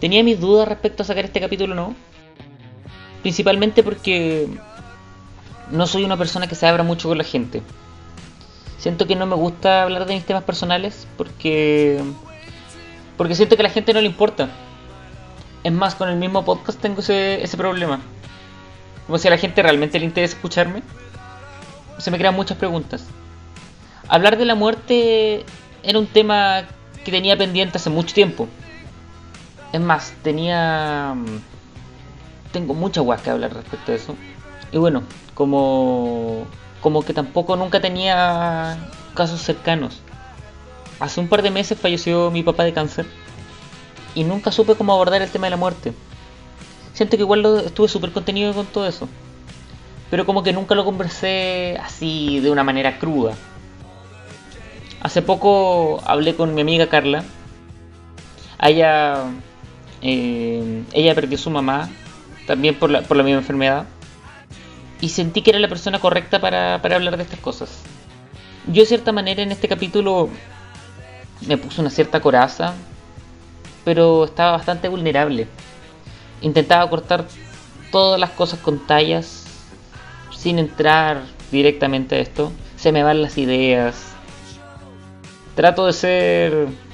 tenía mis dudas respecto a sacar este capítulo o no. Principalmente porque no soy una persona que se abra mucho con la gente. Siento que no me gusta hablar de mis temas personales porque porque siento que a la gente no le importa. Es más, con el mismo podcast tengo ese, ese problema. Como si a la gente realmente le interesa escucharme. Se me crean muchas preguntas. Hablar de la muerte era un tema que tenía pendiente hace mucho tiempo. Es más, tenía... Tengo mucha guas que hablar respecto a eso. Y bueno, como... Como que tampoco nunca tenía casos cercanos. Hace un par de meses falleció mi papá de cáncer. Y nunca supe cómo abordar el tema de la muerte. Siento que igual lo, estuve súper contenido con todo eso. Pero como que nunca lo conversé así de una manera cruda. Hace poco hablé con mi amiga Carla. Ella, eh, ella perdió su mamá, también por la, por la misma enfermedad. Y sentí que era la persona correcta para, para hablar de estas cosas. Yo de cierta manera en este capítulo me puse una cierta coraza, pero estaba bastante vulnerable. Intentaba cortar todas las cosas con tallas, sin entrar directamente a esto. Se me van las ideas. Trato de ser...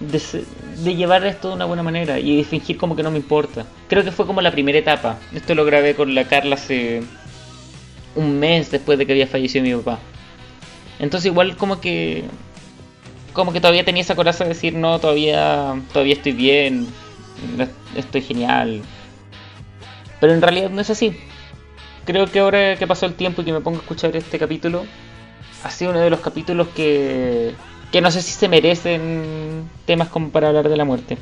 De, llevar esto de una buena manera y de fingir como que no me importa. Creo que fue como la primera etapa. Esto lo grabé con la Carla hace un mes después de que había fallecido mi papá. Entonces igual como que como que todavía tenía esa coraza de decir no, todavía todavía estoy bien, estoy genial. Pero en realidad no es así. Creo que ahora que pasó el tiempo y que me pongo a escuchar este capítulo, ha sido uno de los capítulos que, que no sé si se merecen temas como para hablar de la muerte.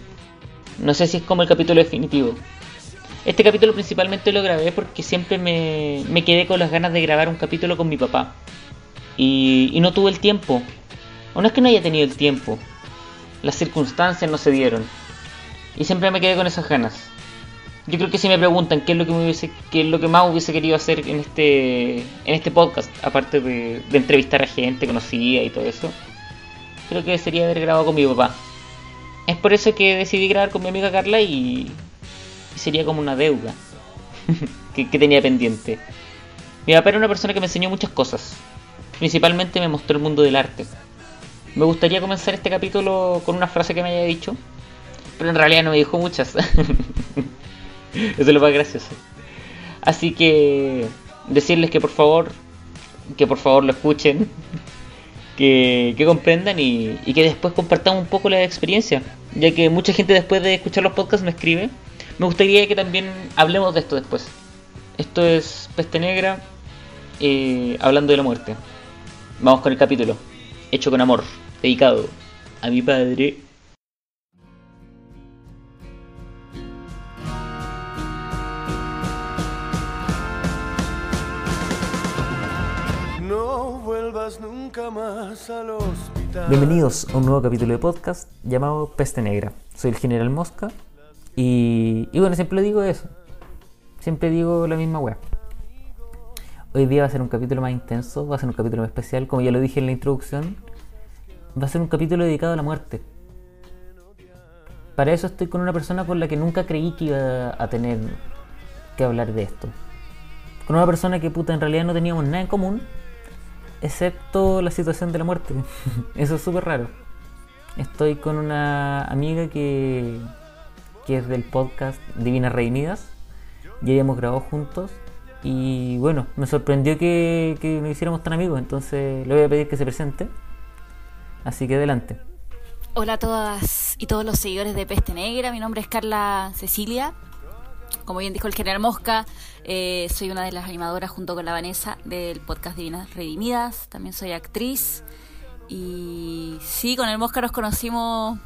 No sé si es como el capítulo definitivo. Este capítulo principalmente lo grabé porque siempre me, me quedé con las ganas de grabar un capítulo con mi papá. Y, y no tuve el tiempo. O no es que no haya tenido el tiempo. Las circunstancias no se dieron. Y siempre me quedé con esas ganas. Yo creo que si me preguntan qué es lo que me hubiese, qué es lo que más hubiese querido hacer en este, en este podcast, aparte de, de entrevistar a gente conocida y todo eso, creo que sería haber grabado con mi papá. Es por eso que decidí grabar con mi amiga Carla y, sería como una deuda que tenía pendiente. Mi papá era una persona que me enseñó muchas cosas. Principalmente me mostró el mundo del arte. Me gustaría comenzar este capítulo con una frase que me haya dicho, pero en realidad no me dijo muchas. Eso es lo más gracioso. Así que decirles que por favor, que por favor lo escuchen, que, que comprendan y, que después compartamos un poco la experiencia, ya que mucha gente después de escuchar los podcasts me escribe. Me gustaría que también hablemos de esto después. Esto es Peste Negra, eh, hablando de la muerte. Vamos con el capítulo, hecho con amor, dedicado a mi padre. Vuelvas nunca más al hospital. Bienvenidos a un nuevo capítulo de podcast llamado Peste Negra. Soy el General Mosca y, y bueno, siempre digo eso. Siempre digo la misma weá. Hoy día va a ser un capítulo más intenso, va a ser un capítulo más especial, como ya lo dije en la introducción. Va a ser un capítulo dedicado a la muerte. Para eso estoy con una persona con la que nunca creí que iba a tener que hablar de esto. Con una persona que puta en realidad no teníamos nada en común, excepto la situación de la muerte. Eso es súper raro. Estoy con una amiga que, que es del podcast Divinas Redimidas. Ya hemos grabado juntos. Y bueno, me sorprendió que, que nos hiciéramos tan amigos. Entonces le voy a pedir que se presente. Así que adelante. Hola a todas y todos los seguidores de Peste Negra. Mi nombre es Carla Cecilia. Como bien dijo el general Mosca, eh, soy una de las animadoras junto con la Vanessa del podcast Divinas Redimidas. También soy actriz. Y sí, con el Mosca nos conocimos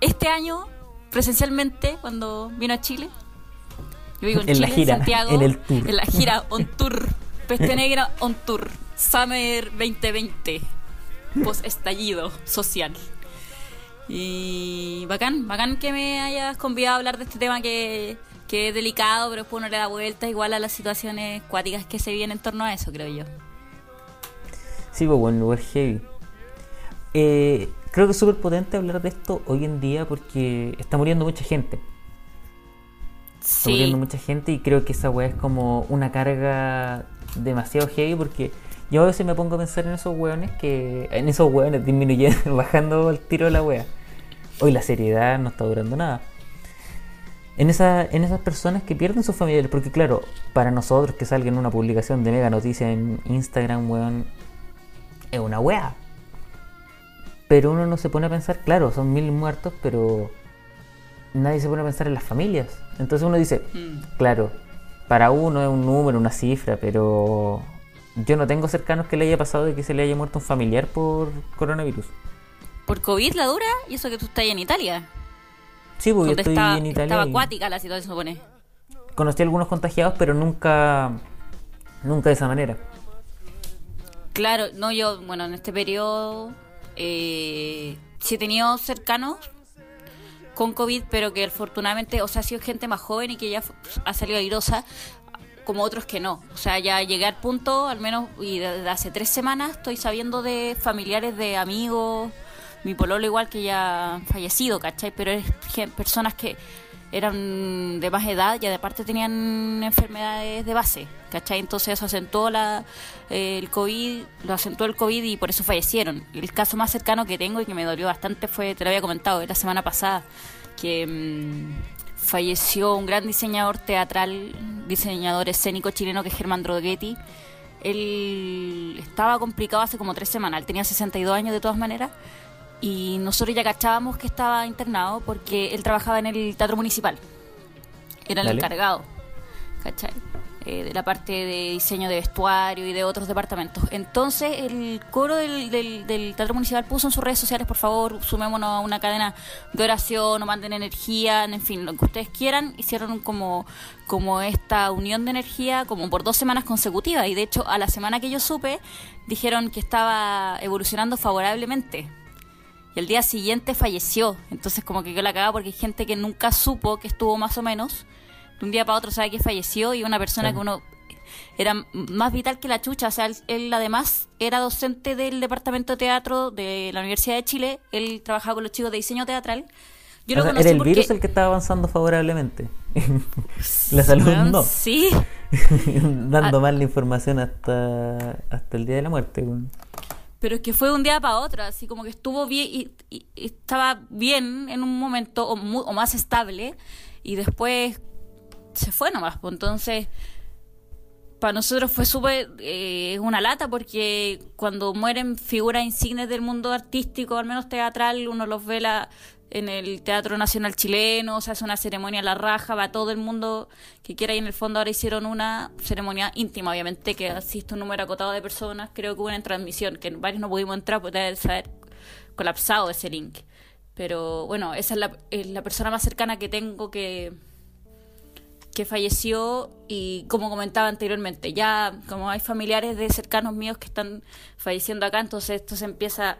este año presencialmente cuando vino a Chile. Yo vivo en, En Chile, la gira, Santiago. en el tour. En la gira On Tour. Peste Negra On Tour. Summer 2020. Post estallido social. Y bacán, bacán que me hayas convidado a hablar de este tema que, que es delicado, pero después uno le da vuelta igual a las situaciones cuáticas que se vienen en torno a eso, creo yo. Sí, pues bueno, lugar heavy. Eh, creo que es súper potente hablar de esto hoy en día porque está muriendo mucha gente. Está Sí, muriendo mucha gente y creo que esa weá es como una carga demasiado heavy porque yo a veces me pongo a pensar en esos weones que. en esos weones disminuyendo, bajando el tiro de la wea. Hoy la seriedad no está durando nada. En, esa, en esas personas que pierden sus familiares, porque claro, para nosotros que salga en una publicación de mega noticia en Instagram, weón, es una wea. Pero uno no se pone a pensar, claro, son mil muertos, pero nadie se pone a pensar en las familias. Entonces uno dice, Mm. claro, para uno es un número, una cifra, pero yo no tengo cercanos que le haya pasado de que se le haya muerto un familiar por coronavirus. por COVID la dura y eso que tú estás ahí en Italia. Sí, porque yo donde estoy está- en Italia. estaba y acuática la situación, se supone. Conocí a algunos contagiados, pero nunca, nunca de esa manera. Claro, no, yo, bueno, en este periodo eh, sí he tenido cercanos con COVID, pero que afortunadamente, o sea, ha sido gente más joven y que ya ha salido airosa, como otros que no. O sea, ya llegué al punto, al menos, y desde hace tres semanas estoy sabiendo de familiares, de amigos, mi pololo igual que ya fallecido, ¿cachai? Pero es personas que eran de más edad y aparte tenían enfermedades de base, ¿cachai? Entonces eso acentuó la, eh, el COVID, lo acentuó el COVID y por eso fallecieron. El caso más cercano que tengo y que me dolió bastante fue, te lo había comentado, la semana pasada, que mm, falleció un gran diseñador teatral, diseñador escénico chileno que es Germán Droguetti. Él estaba complicado hace como tres semanas, él tenía 62 años de todas maneras y nosotros ya cachábamos que estaba internado porque él trabajaba en el teatro municipal. Era el Dale. encargado, ¿cachai? Eh, de la parte de diseño de vestuario y de otros departamentos. Entonces el coro del, del, del teatro municipal puso en sus redes sociales, por favor, sumémonos a una cadena de oración o manden energía, en fin, lo que ustedes quieran. Hicieron como, como esta unión de energía como por dos semanas consecutivas y de hecho a la semana que yo supe dijeron que estaba evolucionando favorablemente. Y al día siguiente falleció. Entonces como que yo la cagaba porque hay gente que nunca supo que estuvo más o menos. De un día para otro sabe que falleció y una persona Sí. que uno era más vital que la chucha. O sea, él, él además era docente del departamento de teatro de la Universidad de Chile. Él trabajaba con los chicos de diseño teatral. Yo lo sea, conocí era el porque- virus el que estaba avanzando favorablemente. la salud no. Sí. Dando Ah. mal la información hasta, hasta el día de la muerte. Pero es que fue un día para otro, así como que estuvo bien y, y- y estaba bien en un momento o, mu- o más estable y después se fue nomás. pues, Entonces, para nosotros fue súper eh, una lata porque cuando mueren figuras insignes del mundo artístico, al menos teatral, uno los ve la, en el Teatro Nacional Chileno, se hace una ceremonia a la raja, va todo el mundo que quiera y en el fondo ahora hicieron una ceremonia íntima, obviamente, que asiste un número acotado de personas, creo que hubo una transmisión, que varios no pudimos entrar porque debe haber colapsado ese link. Pero bueno, esa es la, es la persona más cercana que tengo que, que falleció y como comentaba anteriormente, ya como hay familiares de cercanos míos que están falleciendo acá, entonces esto se empieza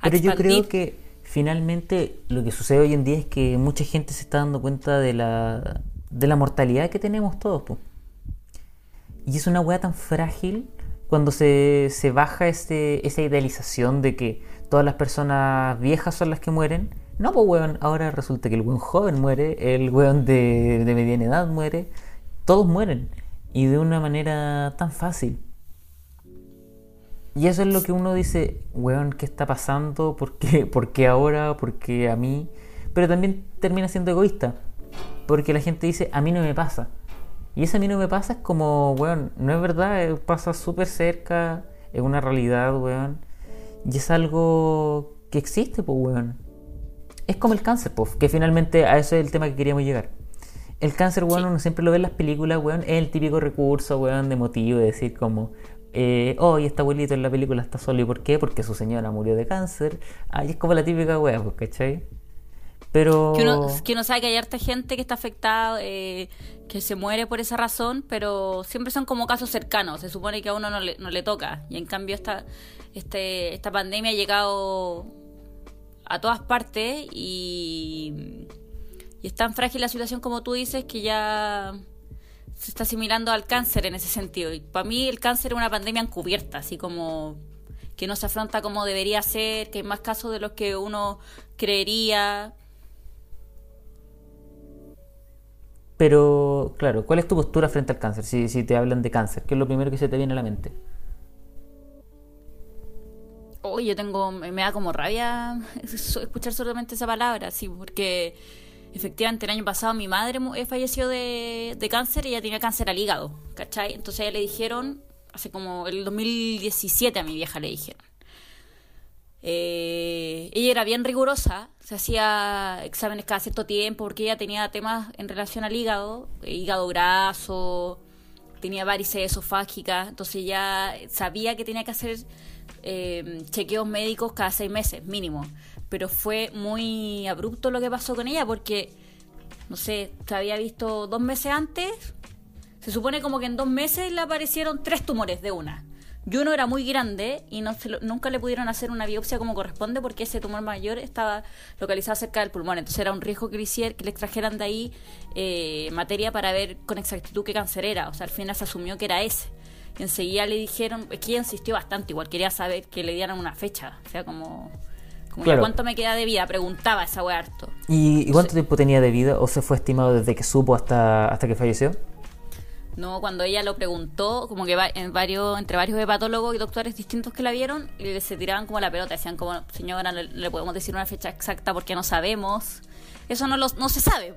a Pero yo creo que finalmente lo que sucede hoy en día es que mucha gente se está dando cuenta de la, de la mortalidad que tenemos todos. Y es una weá tan frágil cuando se, se baja ese, esa idealización de que todas las personas viejas son las que mueren. No, pues weón, ahora resulta que el weón joven muere, el weón de mediana edad muere, todos mueren. Y de una manera tan fácil. Y eso es lo que uno dice, weón, ¿qué está pasando? ¿Por qué, ¿Por qué ahora? ¿Por qué a mí? Pero también termina siendo egoísta. Porque la gente dice, a mí no me pasa. Y ese a mí no me pasa es como, weón, no es verdad, eh, pasa súper cerca, es una realidad, weón. Y es algo que existe, pues, weón. Es como el cáncer, pues, que finalmente a eso es el tema que queríamos llegar. El cáncer, weón, Sí. uno siempre lo ve en las películas, weón, es el típico recurso, weón, de motivo, de decir como, eh, oh, y este abuelito en la película está solo, ¿y por qué? Porque su señora murió de cáncer. Ay, es como la típica weá, pues, ¿cachai? Pero... Que uno, que uno sabe que hay harta gente que está afectada, eh, que se muere por esa razón, pero siempre son como casos cercanos. Se supone que a uno no le, no le toca. Y en cambio esta, este, esta pandemia ha llegado a todas partes y, y es tan frágil la situación como tú dices que ya se está asimilando al cáncer en ese sentido. Y para mí el cáncer es una pandemia encubierta, así como que no se afronta como debería ser, que hay más casos de los que uno creería. Pero, claro, ¿cuál es tu postura frente al cáncer? Si, si te hablan de cáncer, ¿qué es lo primero que se te viene a la mente? Uy, yo tengo, me da como rabia escuchar solamente esa palabra, sí, porque efectivamente el año pasado mi madre eh, falleció de, de cáncer y ella tenía cáncer al hígado, ¿cachai? Entonces ella le dijeron, hace como el 2017 a mi vieja le dijeron. Eh, ella era bien rigurosa, se hacía exámenes cada cierto tiempo porque ella tenía temas en relación al hígado, hígado graso, tenía varices esofágicas, entonces ya sabía que tenía que hacer eh, chequeos médicos cada seis meses mínimo. Pero fue muy abrupto lo que pasó con ella porque, no sé, se había visto dos meses antes, se supone como que en dos meses le aparecieron tres tumores de una. Y uno era muy grande y no nunca le pudieron hacer una biopsia como corresponde porque ese tumor mayor estaba localizado cerca del pulmón. Entonces era un riesgo que le, hiciera, que le extrajeran de ahí eh, materia para ver con exactitud qué cáncer era. O sea, al final se asumió que era ese. Y enseguida le dijeron, es que ella insistió bastante, igual quería saber que le dieran una fecha. O sea, como, como ¿cuánto me queda de vida? Preguntaba esa wea harto. ¿Y, cuánto tiempo tenía de vida o se fue estimado desde que supo hasta, hasta que falleció? No, cuando ella lo preguntó, como que en varios, entre varios hepatólogos y doctores distintos que la vieron, y se tiraban como la pelota, decían como, señora, le, le podemos decir una fecha exacta porque no sabemos. Eso no, lo, no se sabe.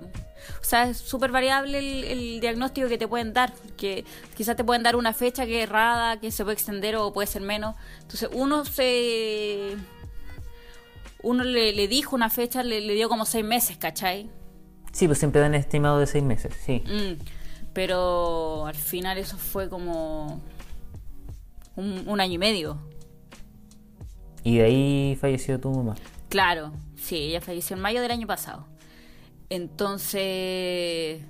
O sea, es súper variable el, diagnóstico que te pueden dar, porque quizás te pueden dar una fecha que es errada, que se puede extender o puede ser menos. Entonces, uno se... Uno le, dijo una fecha, le, dio como seis meses, ¿cachai? Sí, pues siempre dan estimado de seis meses, sí. Mm pero al final eso fue como un, año y medio. Y de ahí falleció tu mamá. Claro, sí, ella falleció en mayo del año pasado. Entonces,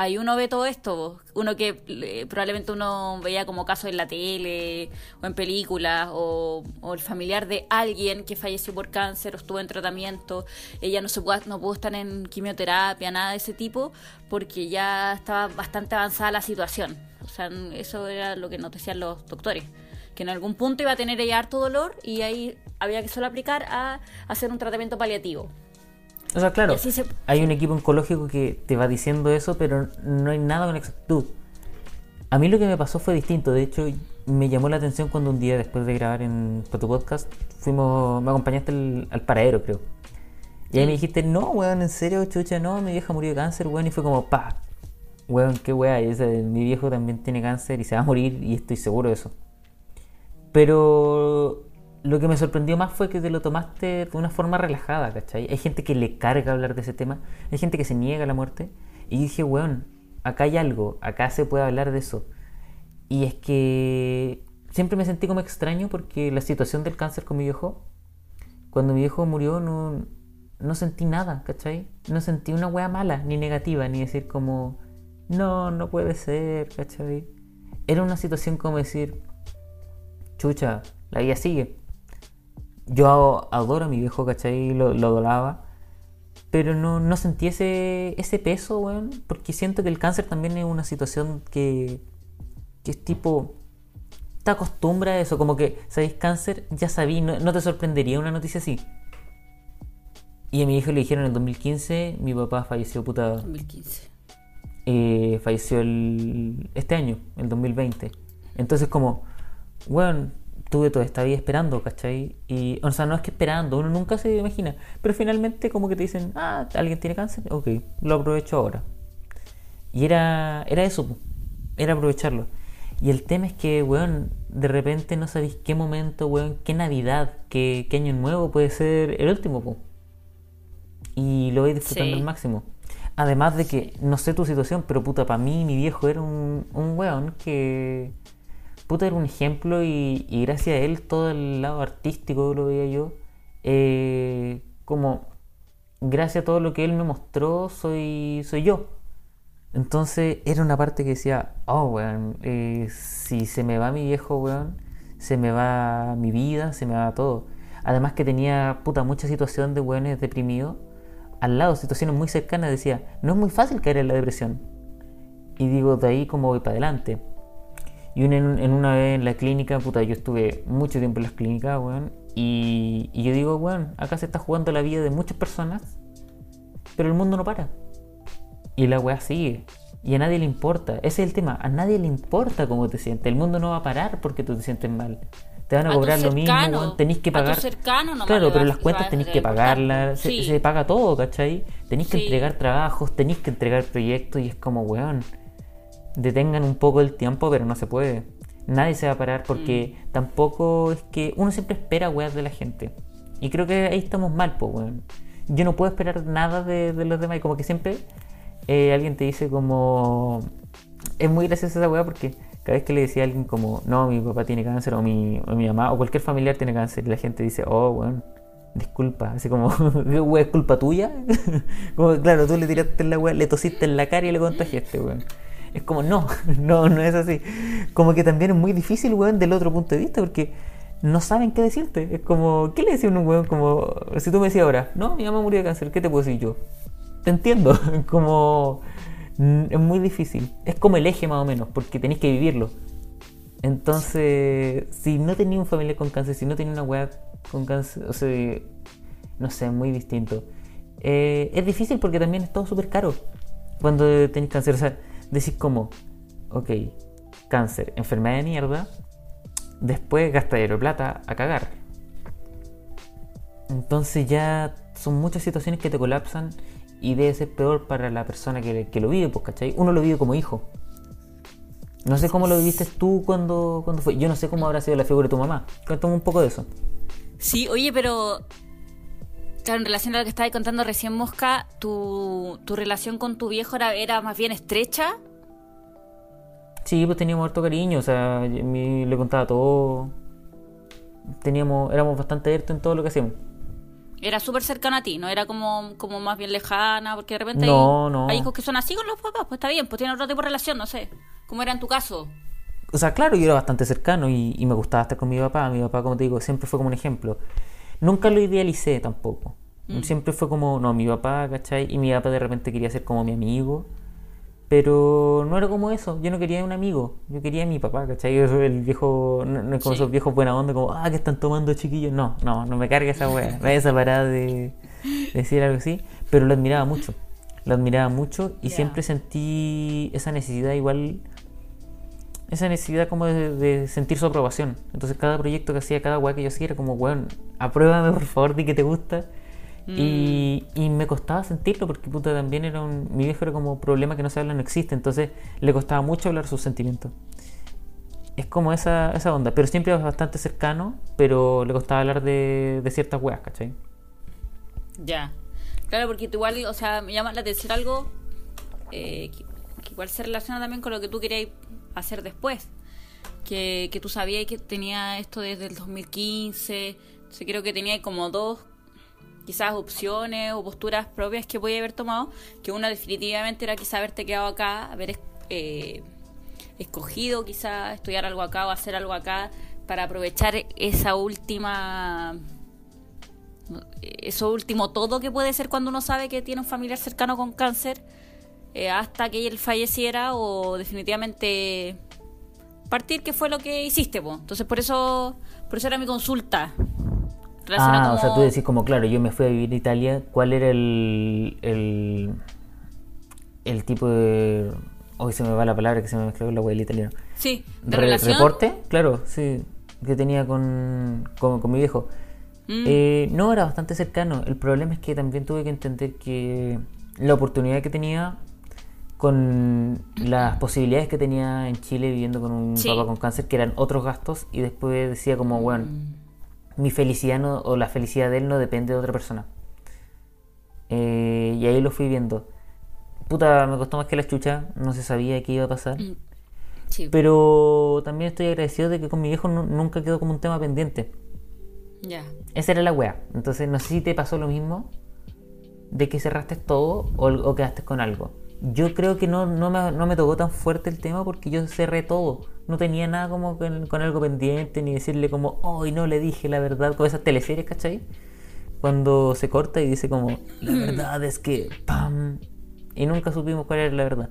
ahí uno ve todo esto, uno que eh, probablemente uno veía como casos en la tele o en películas o, el familiar de alguien que falleció por cáncer o estuvo en tratamiento, ella no se pudo, no pudo estar en quimioterapia, nada de ese tipo, porque ya estaba bastante avanzada la situación. O sea, eso era lo que nos decían los doctores que en algún punto iba a tener ella harto dolor y ahí había que solo aplicar a hacer un tratamiento paliativo. O sea, claro, hay un equipo oncológico que te va diciendo eso, pero no hay nada con exactitud. A mí lo que me pasó fue distinto. De hecho, me llamó la atención cuando un día después de grabar en tu podcast, fuimos, me acompañaste al paradero, creo. Y ahí me dijiste, no, weón, en serio, chucha, no, mi vieja murió de cáncer, weón. Y fue como, pa, weón, qué weón, mi viejo también tiene cáncer y se va a morir y estoy seguro de eso. Pero lo que me sorprendió más fue que te lo tomaste de una forma relajada, ¿cachai? Hay gente que le carga hablar de ese tema, hay gente que se niega a la muerte. Y dije, weón, acá hay algo, acá se puede hablar de eso. Y es que siempre me sentí como extraño porque la situación del cáncer con mi viejo, cuando mi viejo murió no, no sentí nada, ¿cachai? No sentí una wea mala, ni negativa, ni decir como, no, no puede ser, ¿cachai? Era una situación como decir, chucha, la vida sigue yo adoro a mi viejo, ¿cachai? Lo, lo adoraba. Pero no, no sentí ese, peso, weón. Porque siento que el cáncer también es una situación que, que es tipo. Te acostumbra a eso. Como que, ¿sabéis cáncer? Ya sabí, no, te sorprendería una noticia así. Y a mi hijo le dijeron en el 2015, mi papá falleció, puta. 2015. Eh, falleció el, este año, el 2020. Entonces, como, weón, tuve toda esta vida esperando, ¿cachai? Y, o sea, no es que esperando, uno nunca se imagina, pero finalmente como que te dicen, ah, alguien tiene cáncer, ok, lo aprovecho ahora. Y era, era eso, era aprovecharlo. Y el tema es que, weón, de repente no sabéis qué momento, weón, qué Navidad, qué, qué año nuevo puede ser el último, po. Y lo vais disfrutando al máximo. Además de que, no sé tu situación, pero puta, para mí mi viejo era un, un weón que puta, era un ejemplo y, gracias a él todo el lado artístico lo veía yo. Eh, como gracias a todo lo que él me mostró, soy, soy yo. Entonces era una parte que decía, oh, weón, eh, si se me va mi viejo, weón, se me va mi vida, se me va todo. Además que tenía, puta, mucha situación de weones deprimidos. Al lado, situaciones muy cercanas, decía, no es muy fácil caer en la depresión. Y digo, de ahí como voy para adelante. Y una, en, una vez en la clínica, puta, yo estuve mucho tiempo en las clínicas, weón. Y, y yo digo, weón, acá se está jugando la vida de muchas personas, pero el mundo no para. Y la weá sigue. Y a nadie le importa. Ese es el tema. A nadie le importa cómo te sientes. El mundo no va a parar porque tú te sientes mal. Te van a, cobrar lo mismo, cercano, weón. Tenéis que pagar. cercano claro, pero las cuentas tenéis que pagarlas. Se, paga todo, ¿cachai? Tenéis que Sí. entregar trabajos, tenéis que entregar proyectos y es como, weón. Detengan un poco el tiempo, pero no se puede. Nadie se va a parar porque Mm. tampoco es que uno siempre espera weas de la gente. Y creo que ahí estamos mal, pues, weón. Yo no puedo esperar nada de, de los demás. Y como que siempre eh, alguien te dice como... Es muy graciosa esa wea porque cada vez que le decía a alguien como, no, mi papá tiene cáncer o mi, o mi mamá o cualquier familiar tiene cáncer, y la gente dice, oh, weón, disculpa. Así como, ¿qué wea es culpa tuya? como, claro, tú le tiraste la wea, le tosiste en la cara y le contagiaste, weón. Es como, no, no, no es así. Como que también es muy difícil, weón, del otro punto de vista, porque no saben qué decirte. Es como, ¿qué le decía a un weón? Como, si tú me decías ahora, no, mi mamá murió de cáncer, ¿qué te puedo decir yo? Te entiendo, como, mm, es muy difícil. Es como el eje más o menos, porque tenéis que vivirlo. Entonces, si no tenía un familiar con cáncer, si no tenía una weá con cáncer, o sea, no sé, muy distinto. Eh, es difícil porque también es todo súper caro cuando tenéis cáncer. O sea, decís como, ok, cáncer, enfermedad de mierda, después gastadero de plata a cagar. Entonces ya son muchas situaciones que te colapsan y debe ser peor para la persona que, que lo vive, pues, ¿cachai? Uno lo vive como hijo. No sé cómo lo viviste tú cuando, cuando fue. Yo no sé cómo habrá sido la figura de tu mamá. Cuéntame un poco de eso. Sí, oye, pero. Claro, en relación a lo que estabas contando recién, Mosca, tu, tu relación con tu viejo era, era más bien estrecha. Sí, pues teníamos harto cariño, o sea, mi- le contaba todo. Teníamos, éramos bastante abiertos en todo lo que hacíamos. Era súper cercana a ti, no era como, como más bien lejana, porque de repente No, hay, no. hay hijos que son así con los papás, pues está bien, pues tienen otro tipo de relación, no sé. ¿Cómo era en tu caso? O sea, claro, yo era bastante cercano y, y me gustaba estar con mi papá. Mi papá, como te digo, siempre fue como un ejemplo. Nunca lo idealicé tampoco. Siempre fue como, no, mi papá, ¿cachai? Y mi papá de repente quería ser como mi amigo. Pero no era como eso. Yo no quería un amigo. Yo quería a mi papá, ¿cachai? El viejo, no, no es como Sí. esos viejos buena onda, como, ah, que están tomando chiquillos. No, no, no me carga esa wea. Esa parada de, de decir algo así. Pero lo admiraba mucho. Lo admiraba mucho y siempre sentí esa necesidad igual esa necesidad como de, de sentir su aprobación. Entonces cada proyecto que hacía, cada weá que yo hacía era como, weón, apruébame por favor, di que te gusta. Y, y me costaba sentirlo porque puta también era un... Mi viejo era como problema que no se habla, no existe. Entonces le costaba mucho hablar sus sentimientos. Es como esa, esa onda, pero siempre bastante cercano, pero le costaba hablar de, de ciertas weas, ¿cachai? Ya. Claro, porque tú igual, o sea, me llama la atención algo eh, que, que igual se relaciona también con lo que tú querías hacer después. Que, que tú sabías que tenía esto desde el 2015. Entonces creo que tenía como dos quizás opciones o posturas propias que podía haber tomado. Que una definitivamente era quizás haberte quedado acá, haber eh, escogido quizás estudiar algo acá o hacer algo acá para aprovechar esa última eso último todo que puede ser cuando uno sabe que tiene un familiar cercano con cáncer eh, hasta que él falleciera o definitivamente partir que fue lo que hiciste po. entonces por eso por eso era mi consulta Ah, o sea, tú decís como, claro, yo me fui a vivir a Italia, ¿cuál era el, el, el tipo de... Hoy se me va la palabra que se me mezcló con la wea del italiano. sí de Re- relación ¿Reporte? Claro, sí, que tenía con, con, con mi viejo. Mm. Eh, no, era bastante cercano. El problema es que también tuve que entender que la oportunidad que tenía con las posibilidades que tenía en Chile viviendo con un Sí. papá con cáncer, que eran otros gastos, y después decía como, bueno, mi felicidad no- o la felicidad de él no depende de otra persona. Eh, y ahí lo fui viendo. Puta, me costó más que la chucha, no se sabía qué iba a pasar. sí Pero también estoy agradecido de que con mi viejo nu- nunca quedó como un tema pendiente. ya Esa era la wea. Entonces no sé si te pasó lo mismo de que cerraste todo o, o quedaste con algo. Yo creo que no, no, me, no me tocó tan fuerte el tema porque yo cerré todo. No tenía nada como con, con algo pendiente ni decirle como, hoy no le dije la verdad, con esas teleseries, ¿cachai? Cuando se corta y dice como, la verdad es que, ¡pam! Y nunca supimos cuál era la verdad.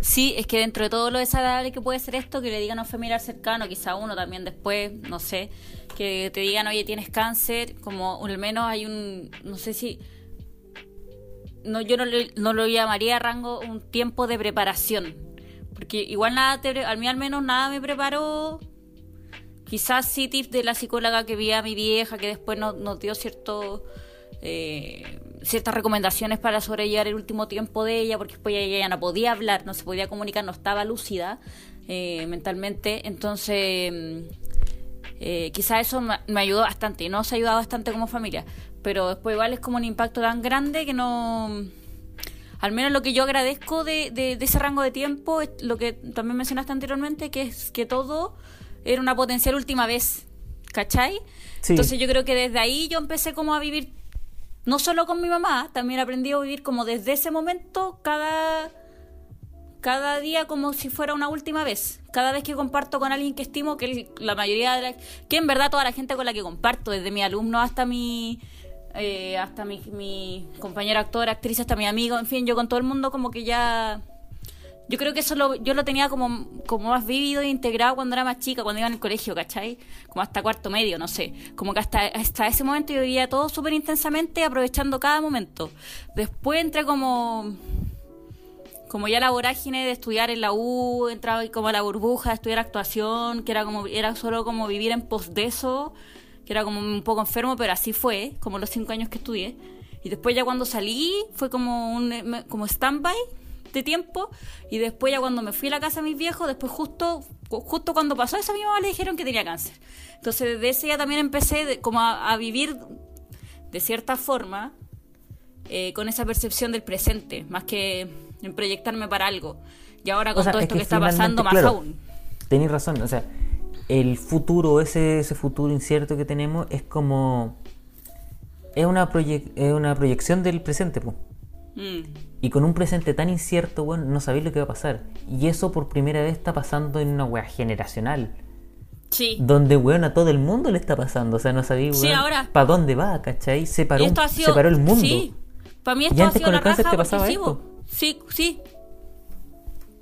Sí, es que dentro de todo lo desagradable que puede ser esto, que le digan a un familiar cercano, quizá uno también después, no sé, que te digan, oye, tienes cáncer, como al menos hay un, no sé si, no, yo no, le- no lo llamaría rango un tiempo de preparación, porque igual nada, te, a mí al menos nada me preparó, quizás sí de la psicóloga que vi a mi vieja, que después nos, nos dio cierto... eh, ciertas recomendaciones para sobrellevar el último tiempo de ella, porque después ella ya no podía hablar, no se podía comunicar, no estaba lúcida eh, mentalmente. Entonces, mm, eh, quizá eso me, me ayudó bastante y nos ayudado bastante como familia. Pero después igual es como un impacto tan grande que no... Al menos lo que yo agradezco de, de- de ese rango de tiempo es lo que también mencionaste anteriormente, que es que todo era una potencial última vez. ¿Cachai? Sí. Entonces yo creo que desde ahí yo empecé como a vivir, no solo con mi mamá, también aprendí a vivir como desde ese momento cada, cada día como si fuera una última vez. Cada vez que comparto con alguien que estimo, que la mayoría de la, que en verdad toda la gente con la que comparto, desde mi alumno hasta mi eh, hasta mi, mi compañero actor, actriz, hasta mi amigo, en fin, yo con todo el mundo como que ya yo creo que eso lo, yo lo tenía como, como más vivido e integrado cuando era más chica, cuando iba en el colegio, ¿cachai? Como hasta cuarto medio, no sé. Como que hasta, hasta ese momento yo vivía todo súper intensamente, aprovechando cada momento. Después entré como como ya la vorágine de estudiar en la U, entraba como a la burbuja de estudiar actuación, que era como era solo como vivir en pos de eso, que era como un poco enfermo, pero así fue, como los cinco años que estudié. Y después ya cuando salí fue como un eh, como stand-by de tiempo y después ya cuando me fui a la casa de mis viejos, después justo ju- justo cuando pasó eso a mi mamá le dijeron que tenía cáncer. Entonces desde ese día también empecé de- como a, a vivir de cierta forma eh, con esa percepción del presente, más que en proyectarme para algo. Y ahora con O sea, todo es esto que que, está pasando, más claro, aún. Tenéis razón, o sea, el futuro, ese, ese futuro incierto que tenemos es como. Es una, proyec- es una proyección del presente, pues. Mm. Y con un presente tan incierto, bueno, no sabéis lo que va a pasar. Y eso por primera vez está pasando en una wea generacional. Sí. Donde, weón, a todo el mundo le está pasando. O sea, no sabéis, Sí, weón, ahora. para dónde va, ¿cachai? Se paró, y ha sido, se paró el mundo. Sí. Para mí Y esto ha antes sido con la el cáncer te pasaba sí, esto. Sí, sí.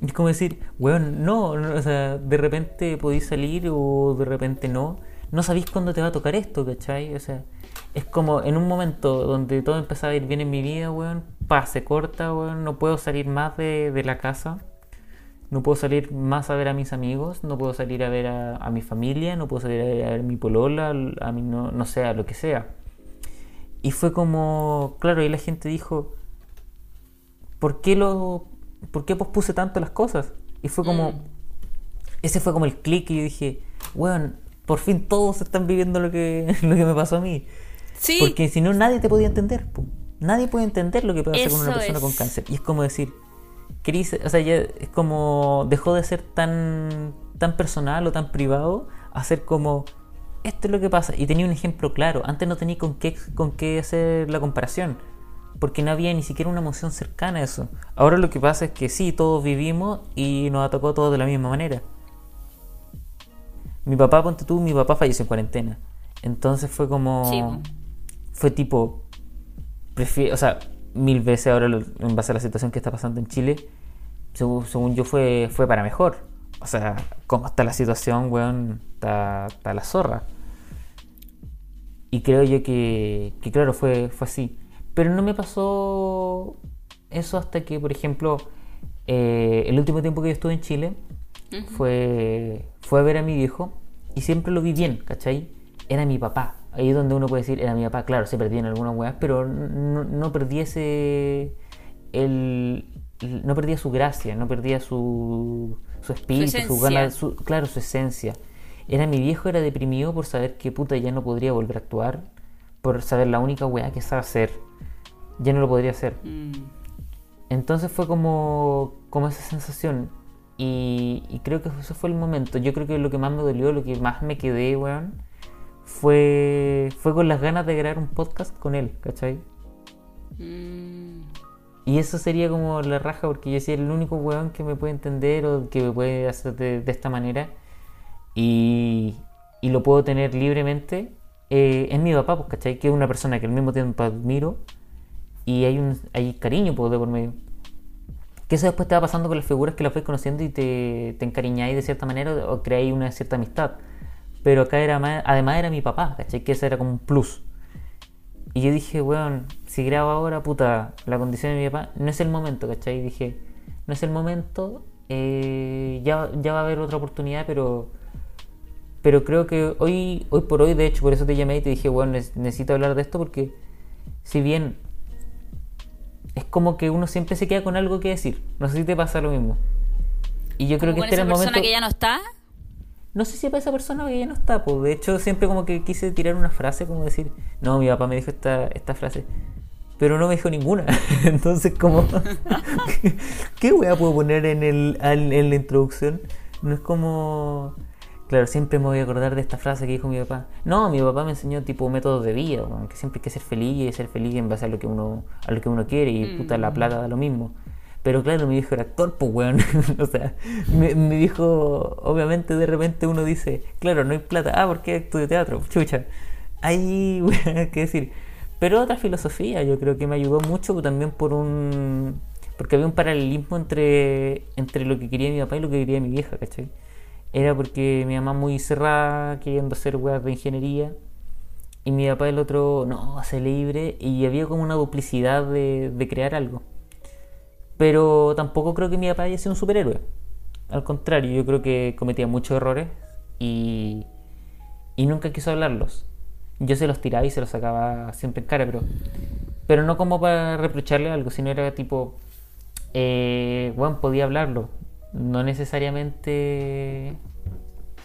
Es como decir, weón, no, o sea, de repente podéis salir o de repente no. No sabéis cuándo te va a tocar esto, ¿cachai? O sea, es como en un momento donde todo empezaba a ir bien en mi vida, weón, pa, se corta, weón, no puedo salir más de, de la casa. No puedo salir más a ver a mis amigos, no puedo salir a ver a, mi familia, no puedo salir a ver a mi polola, a mi no, no sé, a lo que sea. Y fue como, claro, y la gente dijo, ¿por qué lo por qué pospuse tanto las cosas? Y fue como Mm. ese fue como el clic y yo dije, weón, por fin todos están viviendo lo que lo que me pasó a mí. Sí. Porque si no nadie te podía entender, po. Nadie puede entender lo que puede hacer con una persona es. con cáncer. Y es como decir, Cris, o sea, ya es como dejó de ser tan tan personal o tan privado a ser como esto es lo que pasa y tenía un ejemplo claro. Antes no tenía con qué con qué hacer la comparación porque no había ni siquiera una emoción cercana a eso. Ahora lo que pasa es que sí, todos vivimos y nos atacó todos de la misma manera. Mi papá, ponte tú, mi papá falleció en cuarentena. Entonces fue como. Sí. Fue tipo. Prefiero, o sea, mil veces ahora lo- en base a la situación que está pasando en Chile, según, según yo fue, fue para mejor. O sea, como está la situación, weón, está, está la zorra. Y creo yo que, que claro, fue, fue así. Pero no me pasó eso hasta que, por ejemplo, eh, el último tiempo que yo estuve en Chile fue, fue a ver a mi viejo y siempre lo vi bien, ¿cachai? Era mi papá. Ahí es donde uno puede decir, era mi papá, claro, se perdían algunas weas, pero no, no ese... El, no perdía su gracia, no perdía su, su espíritu, su, esencia. gana, su- claro, su esencia. Era mi viejo, era deprimido por saber que puta ya no podría volver a actuar, por saber la única weá que sabe hacer, ya no lo podría hacer. Mm. Entonces fue como, como esa sensación. Y, y creo que ese fue el momento. Yo creo que lo que más me dolió, lo que más me quedé, weón, fue, fue con las ganas de grabar un podcast con él, ¿cachai? Mm. Y eso sería como la raja, porque yo decía el único weón que me puede entender o que me puede hacer de, de esta manera. Y, y lo puedo tener libremente. eh, es mi papá, pues, ¿cachai? Que es una persona que al mismo tiempo admiro. Y hay un hay cariño pues, de por medio. Que eso después te va pasando con las figuras que las vais conociendo y te, te encariñáis de cierta manera o creáis una cierta amistad. Pero acá era más- además era mi papá, ¿cachai? Que eso era como un plus. Y yo dije, weón, si grabo ahora, puta, la condición de mi papá, no es el momento, ¿cachai? Y dije, no es el momento, eh, ya, ya va a haber otra oportunidad, pero pero creo que hoy, hoy por hoy, de hecho, por eso te llamé y te dije, bueno, neces- necesito hablar de esto porque si bien es como que uno siempre se queda con algo que decir, no sé si te pasa lo mismo. Y yo creo que este era el persona momento... que ya no está. No sé si para esa persona que ya no está, pues de hecho siempre como que quise tirar una frase como decir, no, mi papá me dijo esta, esta frase, pero no me dijo ninguna. Entonces como, ¿qué wea puedo poner en, el, en la introducción? No es como, claro, siempre me voy a acordar de esta frase que dijo mi papá. No, mi papá me enseñó tipo métodos de vida, weón, que siempre hay que ser feliz y ser feliz en base a lo que uno, a lo que uno quiere y puta la plata da lo mismo. Pero claro, mi viejo era actor, pues weón. o sea, mi, mi viejo, obviamente de repente uno dice, claro, no hay plata. Ah, ¿por qué estudio teatro? Chucha. Hay, weón, que decir. Pero otra filosofía, yo creo que me ayudó mucho también por un... Porque había un paralelismo entre, entre lo que quería mi papá y lo que quería mi vieja, ¿cachai? Era porque mi mamá muy cerrada, queriendo hacer weas de ingeniería. Y mi papá el otro, no, hace libre. Y había como una duplicidad de, de crear algo. Pero tampoco creo que mi papá haya sido un superhéroe. Al contrario, yo creo que cometía muchos errores y, y nunca quiso hablarlos. Yo se los tiraba y se los sacaba siempre en cara, pero, pero no como para reprocharle algo, sino era tipo, eh, bueno, podía hablarlo. No necesariamente,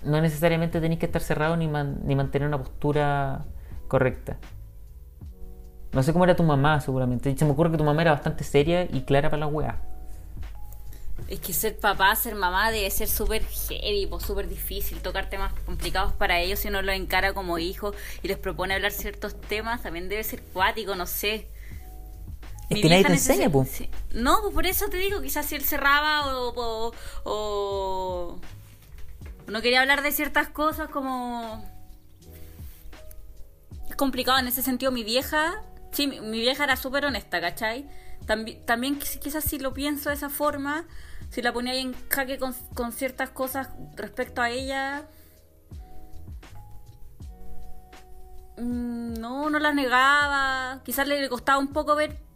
no necesariamente tenéis que estar cerrado ni, man- ni mantener una postura correcta. No sé cómo era tu mamá, seguramente. Se me ocurre que tu mamá era bastante seria y clara para la weá. Es que ser papá, ser mamá debe ser súper heavy, súper difícil, tocar temas complicados para ellos si uno los encara como hijo y les propone hablar ciertos temas, también debe ser cuático, no sé. Es Mi que nadie te sí. No, pues por eso te digo, quizás si él cerraba o, o, o no quería hablar de ciertas cosas como... Es complicado en ese sentido, mi vieja, sí, mi, vieja era súper honesta, ¿cachai? También, también quiz- quizás si lo pienso de esa forma, si la ponía ahí en jaque con, con ciertas cosas respecto a ella, mm, no, no las negaba, quizás le costaba un poco ver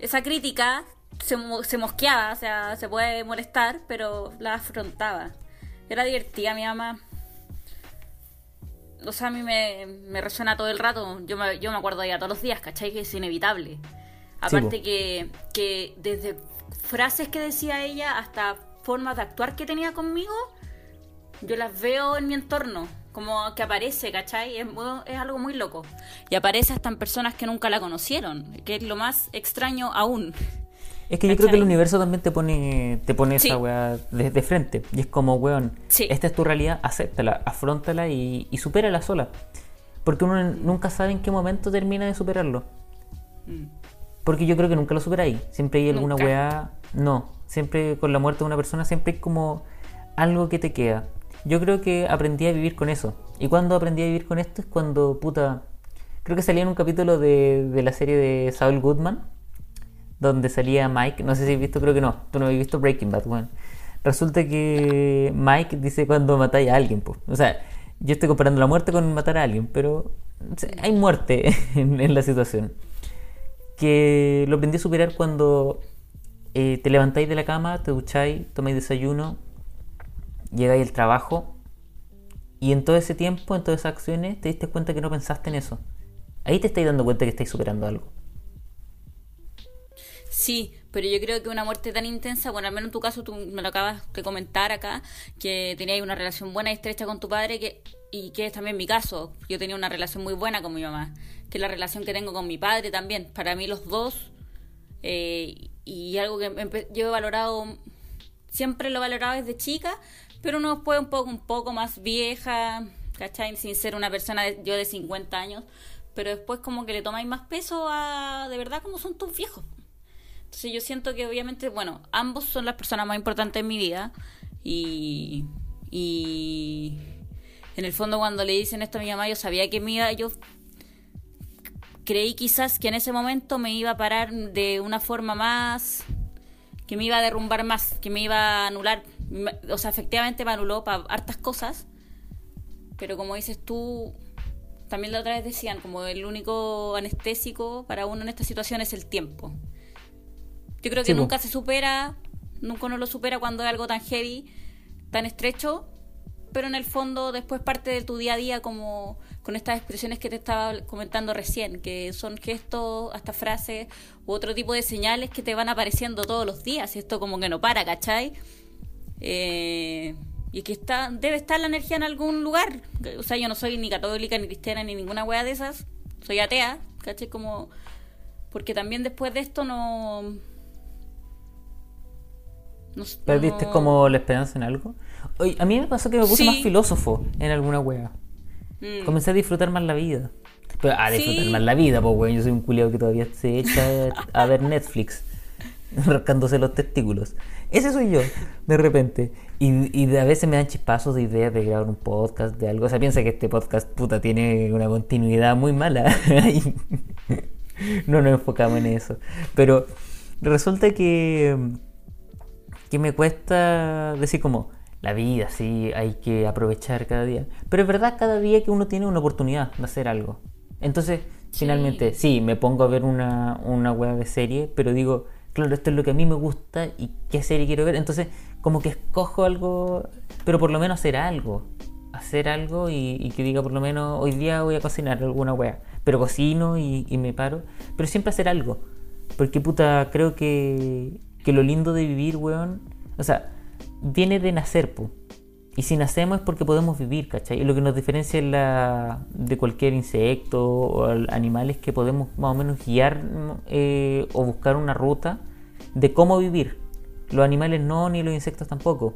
esa crítica, se, se mosqueaba, o sea, se puede molestar, pero la afrontaba. Era divertida mi mamá. O sea, a mí me, me resuena todo el rato. Yo me, yo me acuerdo de ella todos los días, ¿cachai? Que es inevitable. Aparte que, que desde frases que decía ella hasta formas de actuar que tenía conmigo, yo las veo en mi entorno. Como que aparece, ¿cachai? Es, es algo muy loco. Y aparece hasta en personas que nunca la conocieron, que es lo más extraño aún. Es que yo creo que el universo también te pone, te pone Sí. esa weá de, de frente. Y es como, weón, Sí. esta es tu realidad, acéptala, afrontala y, y supérala sola. Porque uno nunca sabe en qué momento termina de superarlo. Mm. Porque yo creo que nunca lo superáis. Siempre hay alguna Nunca. weá. No. Siempre con la muerte de una persona, siempre hay como algo que te queda. Yo creo que aprendí a vivir con eso. Y cuando aprendí a vivir con esto es cuando, puta. Creo que salía en un capítulo de, de la serie de Saul Goodman. Donde salía Mike. No sé si has visto, creo que no. Tú no habías visto Breaking Bad, weón. Resulta que Mike dice cuando matáis a alguien, pues. O sea, yo estoy comparando la muerte con matar a alguien, pero hay muerte en, en la situación que lo aprendí a superar cuando eh, te levantáis de la cama, te ducháis, tomáis desayuno, llegáis al trabajo y en todo ese tiempo, en todas esas acciones, te diste cuenta que no pensaste en eso. Ahí te estáis dando cuenta que estáis superando algo. Sí, pero yo creo que una muerte tan intensa, bueno, al menos en tu caso tú me lo acabas de comentar acá, que tenías una relación buena y estrecha con tu padre, que, y que es también mi caso. Yo tenía una relación muy buena con mi mamá, que es la relación que tengo con mi padre también. Para mí los dos, eh, y algo que yo he valorado, siempre lo he valorado desde chica, pero uno después un poco, un poco más vieja, ¿cachai? Sin ser una persona, de- yo de 50 años, pero después como que le tomáis más peso a de verdad como son tus viejos. Entonces yo siento que obviamente, bueno, ambos son las personas más importantes en mi vida y, y en el fondo cuando le dicen esto a mi mamá yo sabía que me iba, yo creí quizás que en ese momento me iba a parar de una forma más que me iba a derrumbar más, que me iba a anular. O sea, efectivamente me anuló para hartas cosas, pero como dices tú, también la otra vez decían, como el único anestésico para uno en esta situación es el tiempo. Yo creo que Sí, nunca se supera, nunca uno lo supera cuando es algo tan heavy, tan estrecho, pero en el fondo después parte de tu día a día como con estas expresiones que te estaba comentando recién, que son gestos, hasta frases u otro tipo de señales que te van apareciendo todos los días, esto como que no para, ¿cachai? Eh, y que está debe estar la energía en algún lugar. O sea, yo no soy ni católica, ni cristiana, ni ninguna wea de esas. Soy atea, ¿cachai? Como... Porque también después de esto no... no ¿Perdiste no- como la esperanza en algo? Oye, a mí me pasó que me puse Sí. más filósofo en alguna wea. Mm. Comencé a disfrutar más la vida. Pero a disfrutar Sí. más la vida, pues weón. Yo soy un culiado que todavía se echa a ver Netflix, rascándose los testículos. Ese soy yo, de repente. Y, y a veces me dan chispazos de ideas de grabar un podcast, de algo. O sea, piensa que este podcast, puta, tiene una continuidad muy mala. Y no nos enfocamos en eso. Pero resulta que que me cuesta decir como la vida, sí, hay que aprovechar cada día. Pero es verdad cada día que uno tiene una oportunidad de hacer algo. Entonces, finalmente, sí, me pongo a ver una, una web de serie, pero digo, claro, esto es lo que a mí me gusta y qué serie quiero ver. Entonces, como que escojo algo, pero por lo menos hacer algo. Hacer algo y, que diga por lo menos hoy día voy a cocinar alguna wea. Pero cocino y, y me paro. Pero siempre hacer algo. Porque puta, creo que, que lo lindo de vivir, weón, o sea, viene de nacer, po. Y si nacemos es porque podemos vivir, ¿cachai? Y lo que nos diferencia la, de cualquier insecto o al- animal es que podemos más o menos guiar eh, o buscar una ruta de cómo vivir. Los animales no, ni los insectos tampoco.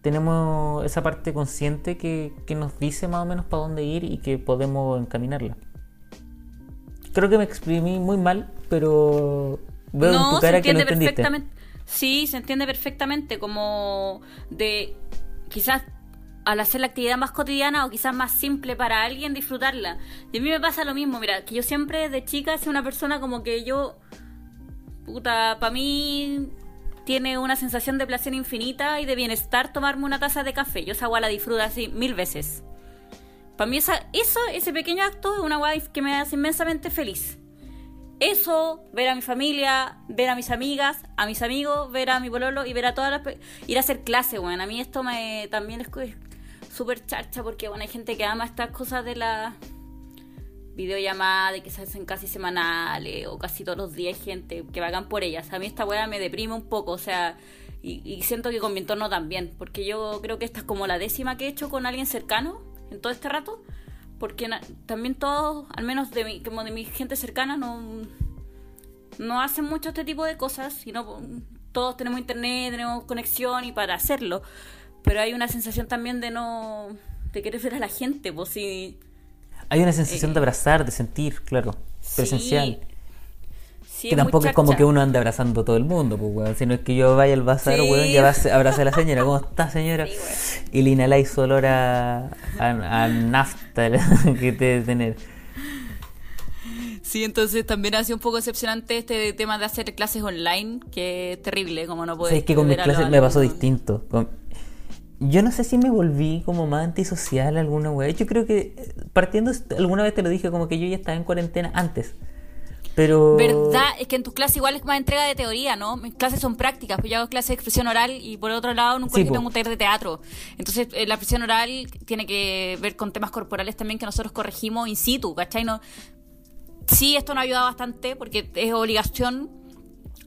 Tenemos esa parte consciente que, que nos dice más o menos para dónde ir y que podemos encaminarla. Creo que me exprimí muy mal, pero veo en tu cara que lo entendiste. perfectamente. Sí, se entiende perfectamente como de quizás al hacer la actividad más cotidiana o quizás más simple para alguien disfrutarla. Y a mí me pasa lo mismo, mira, que yo siempre de chica soy una persona como que yo puta, para mí tiene una sensación de placer infinita y de bienestar tomarme una taza de café. Yo esa agua la disfruto así mil veces. Para mí esa, eso, ese pequeño acto es una agua que me hace inmensamente feliz. Eso, ver a mi familia, ver a mis amigas, a mis amigos, ver a mi pololo y ver a todas las... Ir a hacer clase, bueno. A mí esto me también es súper charcha porque, bueno, hay gente que ama estas cosas de la videollamada de que se hacen casi semanales o casi todos los días gente que vagan por ellas. A mí esta weá me deprime un poco, o sea, y, y siento que con mi entorno también, porque yo creo que esta es como la décima que he hecho con alguien cercano en todo este rato, porque también todos, al menos de mi, como de mi gente cercana, no, no hacen mucho este tipo de cosas, y no, todos tenemos internet, tenemos conexión y para hacerlo, pero hay una sensación también de no, de querer ver a la gente, pues si... Hay una sensación de abrazar, de sentir, claro, presencial. Sí, que tampoco es como que uno ande abrazando a todo el mundo, pues, weón. Sino es que yo vaya al bazar, Sí. weón, y abrace, abrace a la señora. ¿Cómo está, señora? Sí, y le inhaláis su olor a, a, a nafta que te debe tener. Sí, entonces también ha sido un poco decepcionante este tema de hacer clases online, que es terrible, como no O poder. sea, es que con mis clases me pasó distinto. Con- Yo no sé si me volví como más antisocial alguna weá. Yo creo que eh, partiendo, alguna vez te lo dije, como que yo ya estaba en cuarentena antes. Pero... ¿Verdad? Es que en tus clases igual es más entrega de teoría, ¿no? Mis clases son prácticas, pues yo hago clases de expresión oral y por otro lado en un Sí, colegio po. tengo un taller de teatro. Entonces eh, la expresión oral tiene que ver con temas corporales también que nosotros corregimos in situ, ¿cachai? No, sí, esto nos ayuda bastante porque es obligación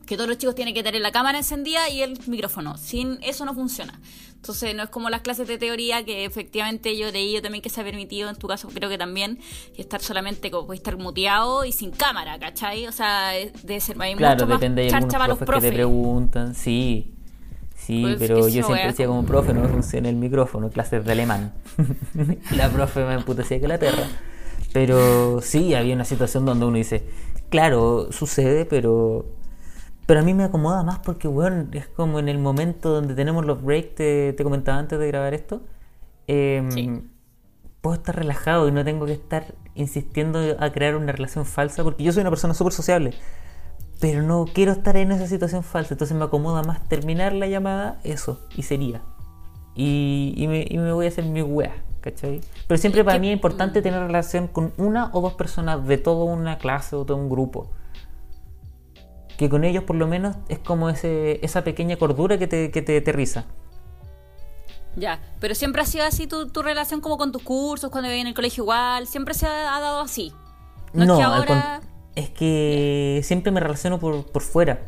que todos los chicos tienen que tener la cámara encendida y el micrófono. Sin eso no funciona. Entonces no es como las clases de teoría que efectivamente yo leí yo también que se ha permitido, en tu caso creo que también, estar solamente como puede estar muteado y sin cámara, ¿cachai? O sea, es- debe ser hay Claro, mucho más depende de algunos charcha para los profes, que te preguntan, sí. Sí, Pues, pero yo siempre decía como- como profe, no me funciona el micrófono, clases de alemán. la profe me emputecía que la perra. Pero sí, había una situación donde uno dice, claro, sucede, pero pero a mí me acomoda más porque, weón, es como en el momento donde tenemos los breaks, te, te comentaba antes de grabar esto, em, Sí. puedo estar relajado y no tengo que estar insistiendo a crear una relación falsa porque yo soy una persona súper sociable. Pero no quiero estar en esa situación falsa, entonces me acomoda más terminar la llamada, eso, y sería. Y, y me, y me voy a hacer mi wea, ¿cachai? Pero siempre para mí es importante tener relación con una o dos personas de toda una clase o todo un grupo. Que con ellos por lo menos es como ese, esa pequeña cordura que te, que te aterriza. Ya, pero siempre ha sido así tu, tu relación como con tus cursos, cuando vivías en el colegio igual, siempre se ha, ha dado así. No, es que ahora... es que siempre me relaciono por, por fuera,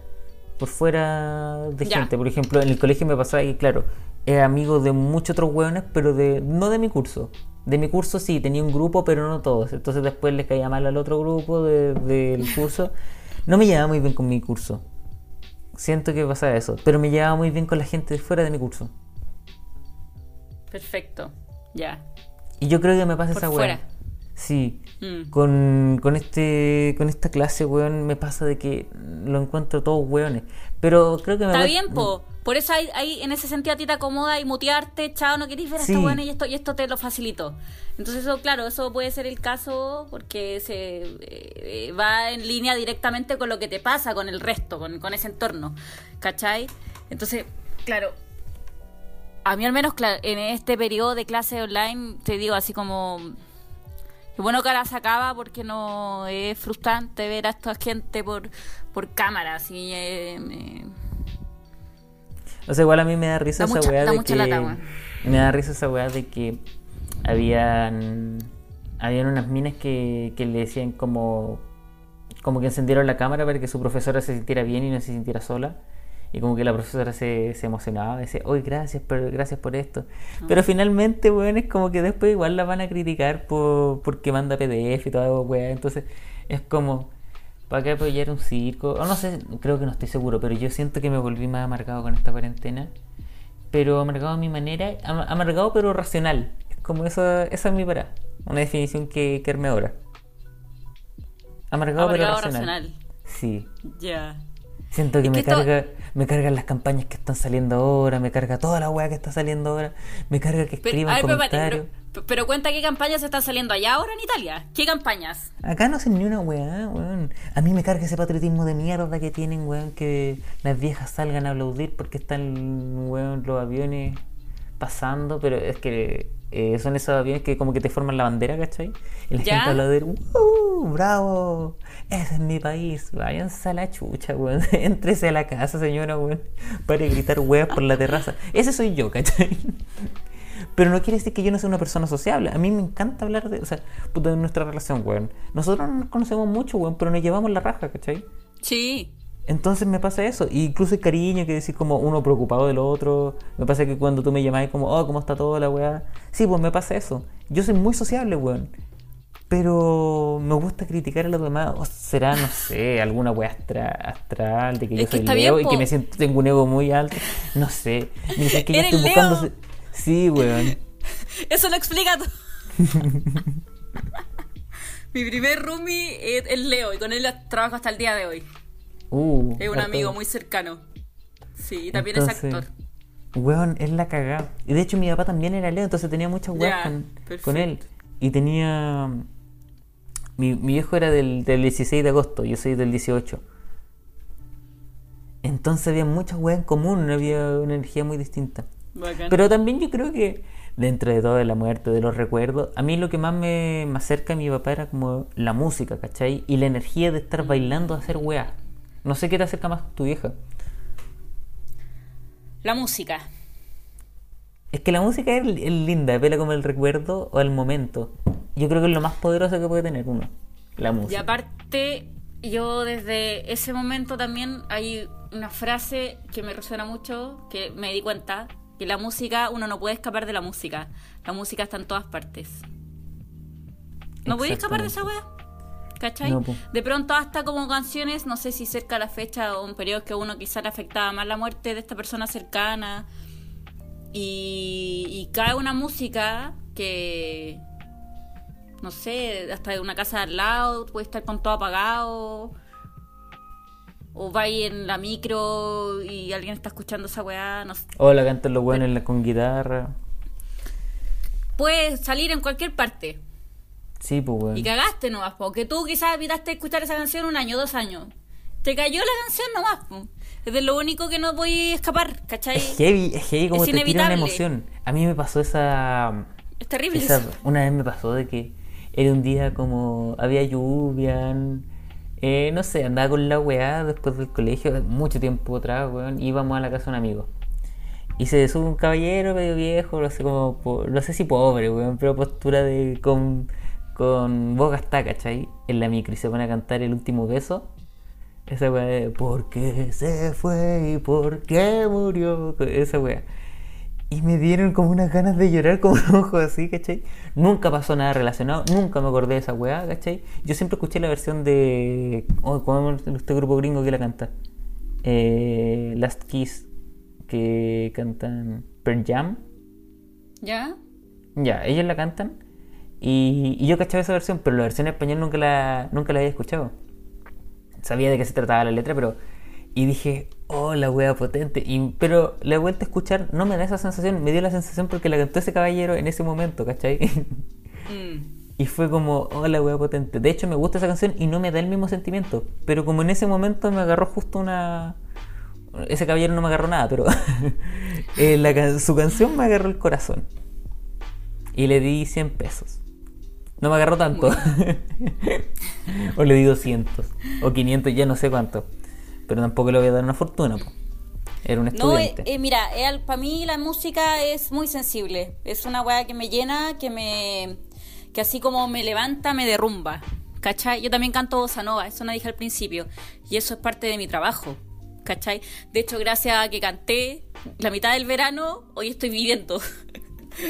por fuera de Ya. gente. Por ejemplo, en el colegio me pasaba que, claro, era amigo de muchos otros hueones, pero de no de mi curso. De mi curso sí, tenía un grupo, pero no todos. Entonces después les caía mal al otro grupo de- del curso. No me llevaba muy bien con mi curso. Siento que pasaba eso, pero me llevaba muy bien con la gente de fuera de mi curso. Perfecto, ya. Y yo creo que me pasa Por esa fuera. Sí. Mm. Con, con este con esta clase, weón, me pasa de que lo encuentro todos weones. Pero creo que me Está voy- bien, po. Por eso ahí, ahí, en ese sentido a ti te acomoda y mutearte, chao, no querés ver a Sí. estos buenos y esto, y esto te lo facilitó. Entonces eso, claro, eso puede ser el caso porque se eh, va en línea directamente con lo que te pasa con el resto, con, con ese entorno. ¿Cachai? Entonces, claro, a mí al menos en este periodo de clase online, te digo así como... Qué bueno que ahora se acaba porque no es frustrante ver a esta gente por, por cámaras y... eh, me- O sea, igual a mí me da risa Da esa mucha- weá da de que. lata, me da risa esa weá de que habían. Habían unas minas que, que le decían como. Como que encendieron la cámara para que su profesora se sintiera bien y no se sintiera sola. Y como que la profesora se, se emocionaba, decía, hoy gracias, por, gracias por esto. Ah. Pero finalmente, weón, es como que después igual la van a criticar por, porque manda PDF y toda weá. Entonces, es como, ¿para qué apoyar un circo? O no sé, creo que no estoy seguro, pero yo siento que me volví más amargado con esta cuarentena. Pero amargado a mi manera, am- amargado pero racional. Es como esa, esa es mi parada. Una definición que, que armé ahora. Amargado, Amargado pero racional. racional. Sí. Ya. Siento que Es me que carga, me cargan las campañas que están saliendo ahora, me carga toda la weá que está saliendo ahora, me carga que escriban ver, pero, espérate, comentarios. pero- pero cuenta qué campañas están saliendo allá ahora en Italia. ¿Qué campañas? Acá no hacen ni una weá, weón. A mí me carga ese patriotismo de mierda que tienen, weón, que las viejas salgan a aplaudir porque están, weón, los aviones pasando, pero es que eh, son esos aviones que como que te forman la bandera, ¿cachai? Y la ¿Ya? gente aplaudir, ¡Uh! ¡Bravo! Ese es mi país. Váyanse a la chucha, weón. Éntrese a la casa, señora, weón. Para gritar weas por la terraza. Ese soy yo, ¿cachai? Pero no quiere decir que yo no sea una persona sociable. A mí me encanta hablar de, o sea, puta, de nuestra relación, weón. Nosotros no nos conocemos mucho, weón, pero nos llevamos la raja, ¿cachai? Sí. Entonces me pasa eso. Y incluso el cariño que decir como uno preocupado del otro. Me pasa que cuando tú me llamas como, oh, ¿cómo está todo la weá? Sí, pues me pasa eso. Yo soy muy sociable, weón. Pero me gusta criticar a los demás. O será, no sé, alguna weá astra- astral de que yo Es soy Leo bien, y que me siento, tengo un ego muy alto. No sé. Sé que yo ¿Eres estoy buscando. Leo? Sí, weón. Eso lo explica todo. Mi primer roomie es, es Leo y con él trabajo hasta el día de hoy. Uh, Es un amigo muy cercano. Sí, y también Entonces, es actor. Weón, es la cagada. Y de hecho mi papá también era Leo, entonces tenía muchas weas con, él. Y tenía... Mi, mi viejo era del, del 16 de agosto, yo soy del 18. Entonces había muchas weas en común, había una energía muy distinta. Bacán. Pero también yo creo que dentro de todo de la muerte, de los recuerdos, a mí lo que más me, me acerca a mi papá era como la música, ¿cachai? Y la energía de estar bailando, hacer weas. No sé qué te acerca más tu vieja. La música. Es que la música es, es linda, apela como el recuerdo o el momento. Yo creo que es lo más poderoso que puede tener uno, la Y música. aparte, yo desde ese momento también hay una frase que me resuena mucho, que me di cuenta, que la música, uno no puede escapar de la música. La música está en todas partes. ¿No podéis escapar de esa wea? ¿Cachai? No, de pronto hasta como canciones, no sé si cerca la fecha o un periodo que uno quizás le afectaba más la muerte de esta persona cercana. Y, y cae una música que, no sé, hasta de una casa de al lado, puede estar con todo apagado. O vais en la micro y alguien está escuchando esa weá, no sé. O la cantan los la- con guitarra. Puede salir en cualquier parte. Sí, pues weón. Y cagaste nomás, porque tú quizás evitaste escuchar esa canción un año, dos años. te cayó la canción nomás. po. Es de lo único que no voy a escapar, ¿cachai? Es heavy, es heavy como Es te tira una emoción. A mí me pasó esa... Es terrible esa- eso. una vez me pasó de que era un día como había lluvia, eh, no sé, andaba con la weá después del colegio, mucho tiempo atrás, weón, íbamos a la casa de un amigo. Y se sube un caballero medio viejo, no sé como, no sé si pobre, weón, pero postura de con, con boca está, ¿cachai? En la micro y se pone a cantar el último beso. Esa weá de ¿Por qué se fue y por qué murió? Esa weá. Y me dieron como unas ganas de llorar como un ojo así, ¿cachai? Nunca pasó nada relacionado, nunca me acordé de esa weá, ¿cachai? Yo siempre escuché la versión de... Oh, ¿Cómo es este grupo gringo que la canta? Eh, Last Kiss, que cantan Pearl Jam. ¿Ya? Ya, ellos la cantan. Y, y yo cachaba esa versión, pero la versión en español nunca la, nunca la había escuchado. Sabía de qué se trataba la letra, pero... Y dije, oh, la wea potente. Y, pero la he vuelto a escuchar, no me da esa sensación, me dio la sensación porque la cantó ese caballero en ese momento, ¿cachai? Mm. y fue como, oh, la wea potente. De hecho, me gusta esa canción y no me da el mismo sentimiento. Pero como en ese momento me agarró justo una... Ese caballero no me agarró nada, pero eh, la su canción me agarró el corazón. Y le di 100 pesos. No me agarró tanto. o le di 200. O 500, ya no sé cuánto. Pero tampoco le voy a dar una fortuna. po. Era un No, eh, estudiante. eh, mira, para mí la música es muy sensible. Es una weá que me llena, que me. que así como me levanta, me derrumba. ¿Cachai? Yo también canto bossa nova, eso no dije al principio. Y eso es parte de mi trabajo. ¿Cachai? De hecho, gracias a que canté la mitad del verano, hoy estoy viviendo.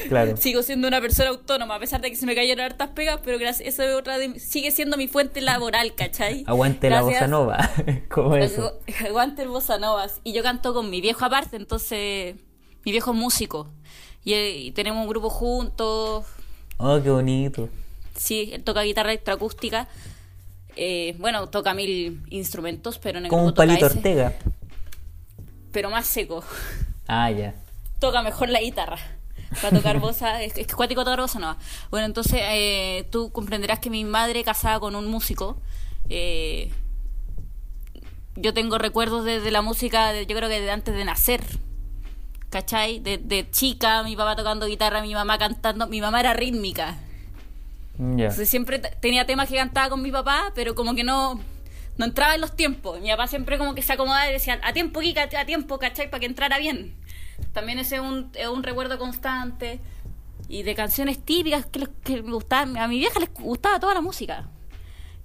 claro. Sigo siendo una persona autónoma, a pesar de que se me cayeron hartas pegas, pero gracias, eso es otra de- sigue siendo mi fuente laboral, ¿cachai? Aguante la bossa nova. como eso. Agu- Aguante el bossa novas. Y yo canto con mi viejo aparte, entonces mi viejo es músico. Y, eh, y tenemos un grupo juntos. Oh, qué bonito. Sí, él toca guitarra electroacústica. Eh, bueno, toca mil instrumentos, pero en el Como un toca palito ese, Ortega. Pero más seco. Ah, ya. toca mejor la guitarra. Para tocar bossa, es, es cuático tocar bossa nova. Bueno, entonces eh, tú comprenderás que mi madre casada con un músico, eh, yo tengo recuerdos de, de la música, de- yo creo que de antes de nacer. ¿Cachai? De, de chica, mi papá tocando guitarra, mi mamá cantando, mi mamá era rítmica. Entonces siempre tenía temas que cantaba con mi papá, pero como que no, no entraba en los tiempos. Mi papá siempre como que se acomodaba y decía, a tiempo, Kika, a tiempo, ¿cachai? Para que entrara bien. También ese es un, es un recuerdo constante. Y de canciones típicas que, que me gustaban. A mi vieja les gustaba toda la música.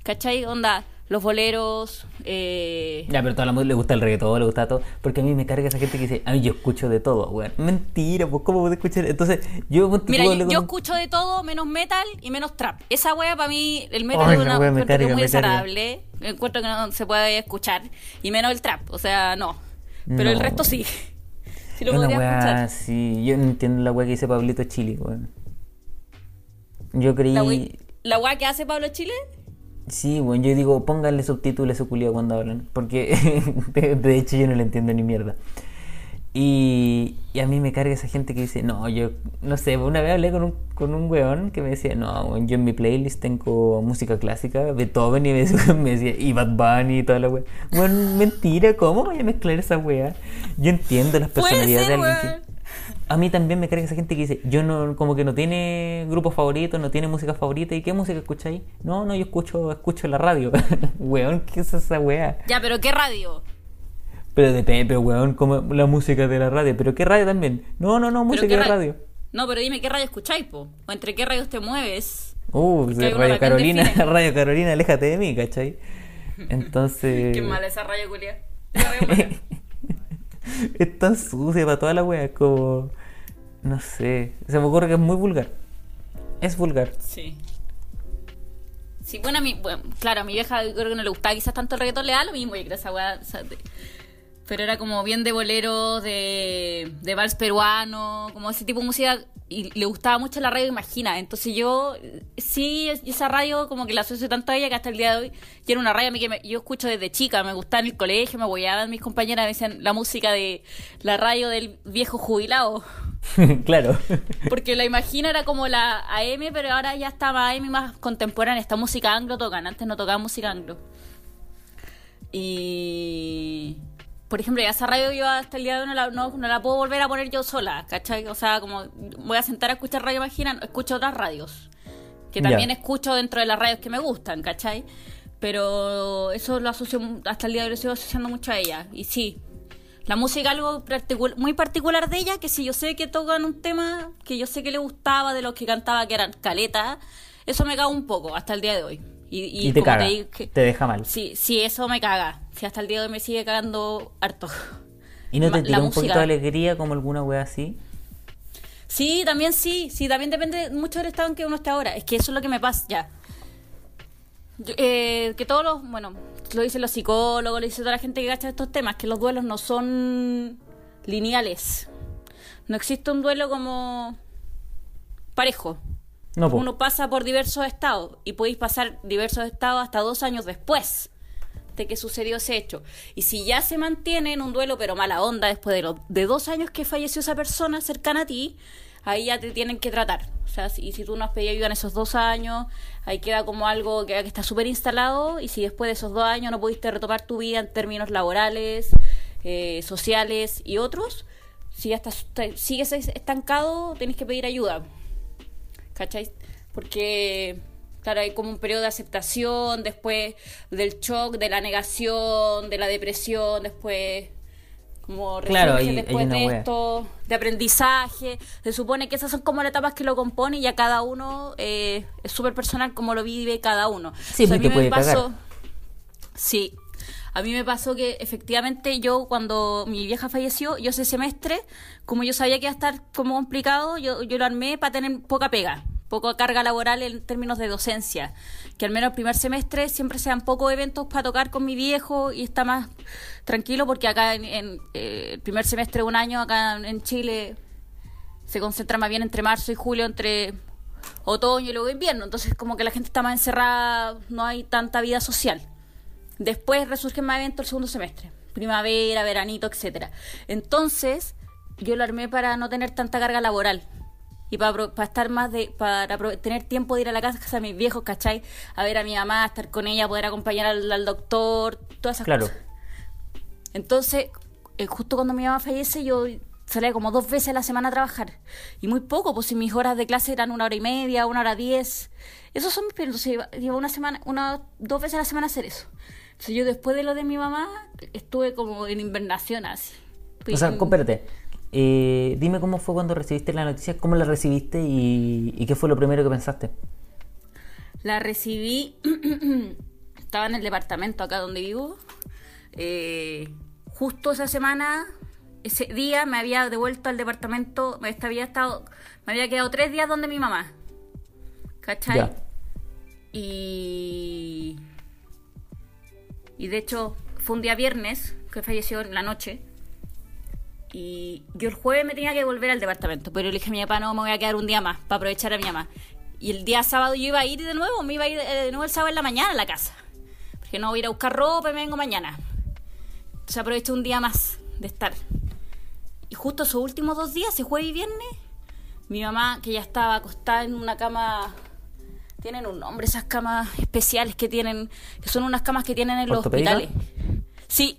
¿Cachai? Onda, los boleros. Eh... Ya, pero a toda la música le gusta el reggaetón, le gusta todo. Porque a mí me carga esa gente que dice, a mí yo escucho de todo, weón. Mentira, pues, ¿cómo puedo escuchar? Entonces, yo Mira, yo, yo escucho de todo menos metal y menos trap. Esa wea para mí, el metal Ay, es una wea me que muy desagradable. Encuentro que no se puede escuchar. Y menos el trap. O sea, no. Pero el resto sí. Sí lo Una podría weá, escuchar. sí. Yo no entiendo la weá que dice Pablito Chile, weón. Yo creí. La wea que hace Pablo Chile. Sí, bueno, yo digo, pónganle subtítulos a su culiao cuando hablan. Porque de, de hecho yo no le entiendo ni mierda. Y, y a mí me carga esa gente que dice, no, yo, no sé, una vez hablé con un, con un weón que me decía, no, yo en mi playlist tengo música clásica, Beethoven, y me decía, me decía, y Bad Bunny y toda la wea. Bueno, mentira, ¿cómo voy a mezclar esa wea? Yo entiendo las personalidades ser, de alguien weón. que... A mí también me carga esa gente que dice, yo no, como que no tiene grupos favoritos, no tiene música favorita, ¿y qué música escucháis? No, no, yo escucho, escucho la radio. weón, ¿qué es esa wea? Ya, pero ¿qué radio? Pero depende, pero weón, como la música de la radio. ¿Pero qué radio también? No, no, no, ¿Pero música de ra- radio. No, pero dime qué radio escucháis, po. O entre qué radios te mueves. Uh, de Radio Carolina, define. Radio Carolina, aléjate de mí, ¿cachai? Entonces... Qué mala esa radio, culia. Es tan sucia para toda la wea, es como... No sé, se me ocurre que es muy vulgar. Es vulgar. Sí. Sí, bueno, a mí, bueno, claro, a mi vieja creo que no le gustaba quizás tanto el reggaetón, le da lo mismo, yo creo esa weá, o sea, de- pero era como bien de bolero, de, de vals peruano, como ese tipo de música, y le gustaba mucho la radio Imagina, entonces yo, sí, es- esa radio como que la asocio tanto a ella que hasta el día de hoy, y era una radio a mí que me- yo escucho desde chica, me gustaba en el colegio, me apoyaban mis compañeras, me decían la música de la radio del viejo jubilado. claro. Porque la Imagina era como la AM, pero ahora ya más AM más contemporánea. Esta música anglo tocan. Antes no tocaban música anglo. Y. Por ejemplo, esa radio yo hasta el día de hoy no la, no, no la puedo volver a poner yo sola, ¿cachai? O sea, como voy a sentar a escuchar Radio Imagina, escucho otras radios. Que también escucho dentro de las radios que me gustan, ¿cachai? Pero eso lo asocio, hasta el día de hoy lo sigo asociando mucho a ella. Y sí, la música algo particu- muy particular de ella, que si yo sé que tocan un tema que yo sé que le gustaba, de los que cantaba que eran caleta, eso me caga un poco hasta el día de hoy. Y, y Y, te como caga, que- te deja mal. Sí, sí, eso me caga. Sí, hasta el día de hoy me sigue cagando harto. ¿Y no te tiró un música. poquito de alegría como alguna wea así? Sí, también sí, sí, también depende mucho del estado en que uno esté ahora. Es que eso es lo que me pasa ya. Yo, eh, que todos los, bueno, lo dicen los psicólogos, lo dice toda la gente que gacha estos temas, que los duelos no son lineales. No existe un duelo como parejo. No. Uno pasa por diversos estados y podéis pasar diversos estados hasta dos años después de que sucedió ese hecho. Y si ya se mantiene en un duelo, pero mala onda, después de, de dos años que falleció esa persona cercana a ti, ahí ya te tienen que tratar. O sea, si, si tú no has pedido ayuda en esos dos años, ahí queda como algo que, está súper instalado. Y si después de esos dos años no pudiste retomar tu vida en términos laborales, eh, sociales y otros, si ya estás, sigues estancado, tenés que pedir ayuda. ¿Cachai? Porque, claro, hay como un periodo de aceptación, después del shock, de la negación, de la depresión, después como Claro, después de wea. esto, de aprendizaje. Se supone que esas son como las etapas que lo componen y a cada uno eh, es súper personal como lo vive cada uno. Sí, O sea, pues, te puede cagar. Sí. A mí me pasó que efectivamente yo cuando mi vieja falleció, yo ese semestre, como yo sabía que iba a estar como complicado, yo, yo lo armé para tener poca pega, poca carga laboral en términos de docencia. Que al menos el primer semestre siempre sean pocos eventos para tocar con mi viejo y está más tranquilo porque acá en, en, eh, el primer semestre de un año acá en Chile se concentra más bien entre marzo y julio, entre otoño y luego invierno. Entonces como que la gente está más encerrada, no hay tanta vida social. Después resurgen más eventos el segundo semestre. Primavera, veranito, etcétera. Entonces, yo lo armé para no tener tanta carga laboral. Y para, para estar más de. para tener tiempo de ir a la casa de mis viejos, ¿cachai? A ver a mi mamá, estar con ella, poder acompañar al, al doctor, todas esas Claro. cosas. Entonces, eh, justo cuando mi mamá fallece, yo salía como dos veces a la semana a trabajar. Y muy poco, pues si mis horas de clase eran una hora y media, una hora diez. Esos son mis periodos. Iba una semana, una, dos veces a la semana a hacer eso. Entonces, yo después de lo de mi mamá, estuve como en invernación así. O sea, compérate. Eh, dime cómo fue cuando recibiste la noticia, cómo la recibiste y, y qué fue lo primero que pensaste. La recibí, estaba en el departamento acá donde vivo. Eh, justo esa semana, ese día me había devuelto al departamento, me había estado, me había quedado tres días donde mi mamá. ¿Cachai? Ya. Y. Y de hecho, fue un día viernes que falleció en la noche. Y yo el jueves me tenía que volver al departamento, pero le dije a mi papá, no, me voy a quedar un día más para aprovechar a mi mamá. Y el día sábado yo iba a ir de nuevo, me iba a ir eh, de nuevo el sábado en la mañana a la casa. Porque no voy a ir a buscar ropa y me vengo mañana. Entonces aproveché un día más de estar. Y justo esos últimos dos días, ese jueves y viernes, mi mamá, que ya estaba acostada en una cama tienen un nombre esas camas especiales que tienen, que son unas camas que tienen en los hospitales. Sí.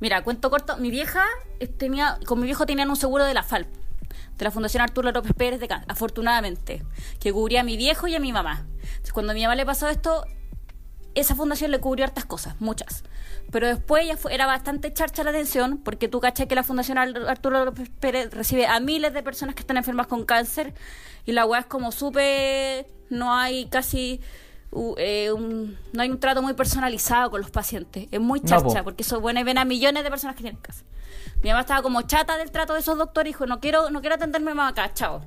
Mira, cuento corto, mi vieja eh, tenía, con mi viejo tenían un seguro de la FALP, de la Fundación Arturo López Pérez de Can, afortunadamente, que cubría a mi viejo y a mi mamá. Entonces, cuando a mi mamá le pasó esto, esa fundación le cubrió hartas cosas, muchas. Pero después ya fue- era bastante charcha la atención, porque tú cachai que la Fundación Ar- Arturo López Pérez recibe a miles de personas que están enfermas con cáncer, y la weá es como súper. No hay casi. u- eh, un- no hay un trato muy personalizado con los pacientes. Es muy No, charcha, po. porque eso bueno, ven a millones de personas que tienen cáncer. Mi mamá estaba como chata del trato de esos doctores y dijo: No quiero, no quiero atenderme más acá, chao.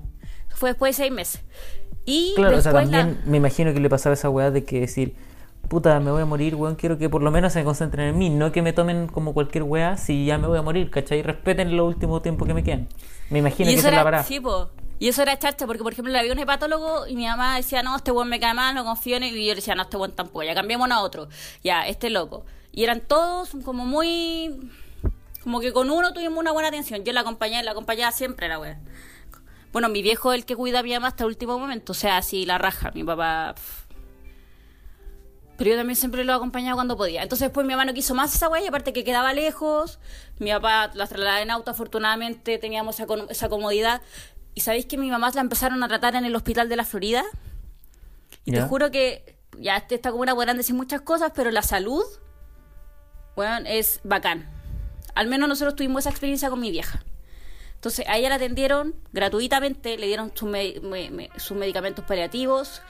Fue después de seis meses. Y Claro, o sea, la- también me imagino que le pasaba esa weá de que decir, puta, me voy a morir, weón, quiero que por lo menos se concentren en mí, no que me tomen como cualquier weá si ya me voy a morir, ¿cachai? Respeten los últimos tiempos que me quedan. Me imagino que eso la era, parada. sí, po. Y eso era charcha, porque por ejemplo le había un hepatólogo y mi mamá decía, no, este buen me cae mal, no confío en él. Y yo le decía, no, este buen tampoco, ya cambiemos a otro. Ya, este loco. Y eran todos como muy... Como que con uno tuvimos una buena atención. Yo la acompañé, la acompañaba siempre, la wea. Bueno, mi viejo es el que cuida a mi mamá hasta el último momento. O sea, así la raja. Mi papá... pff, Pero yo también siempre lo acompañaba cuando podía. Entonces después mi mamá no quiso más esa weá y aparte que quedaba lejos. Mi papá la trasladaba en auto, afortunadamente teníamos esa, comodidad. Y sabéis que mi mamá la empezaron a tratar en el hospital de la Florida. Y te juro que ya esta comuna podrán decir muchas cosas, pero la salud, bueno, es bacán. Al menos nosotros tuvimos esa experiencia con mi vieja. Entonces a ella la atendieron gratuitamente, le dieron sus, me- me- me- sus medicamentos paliativos,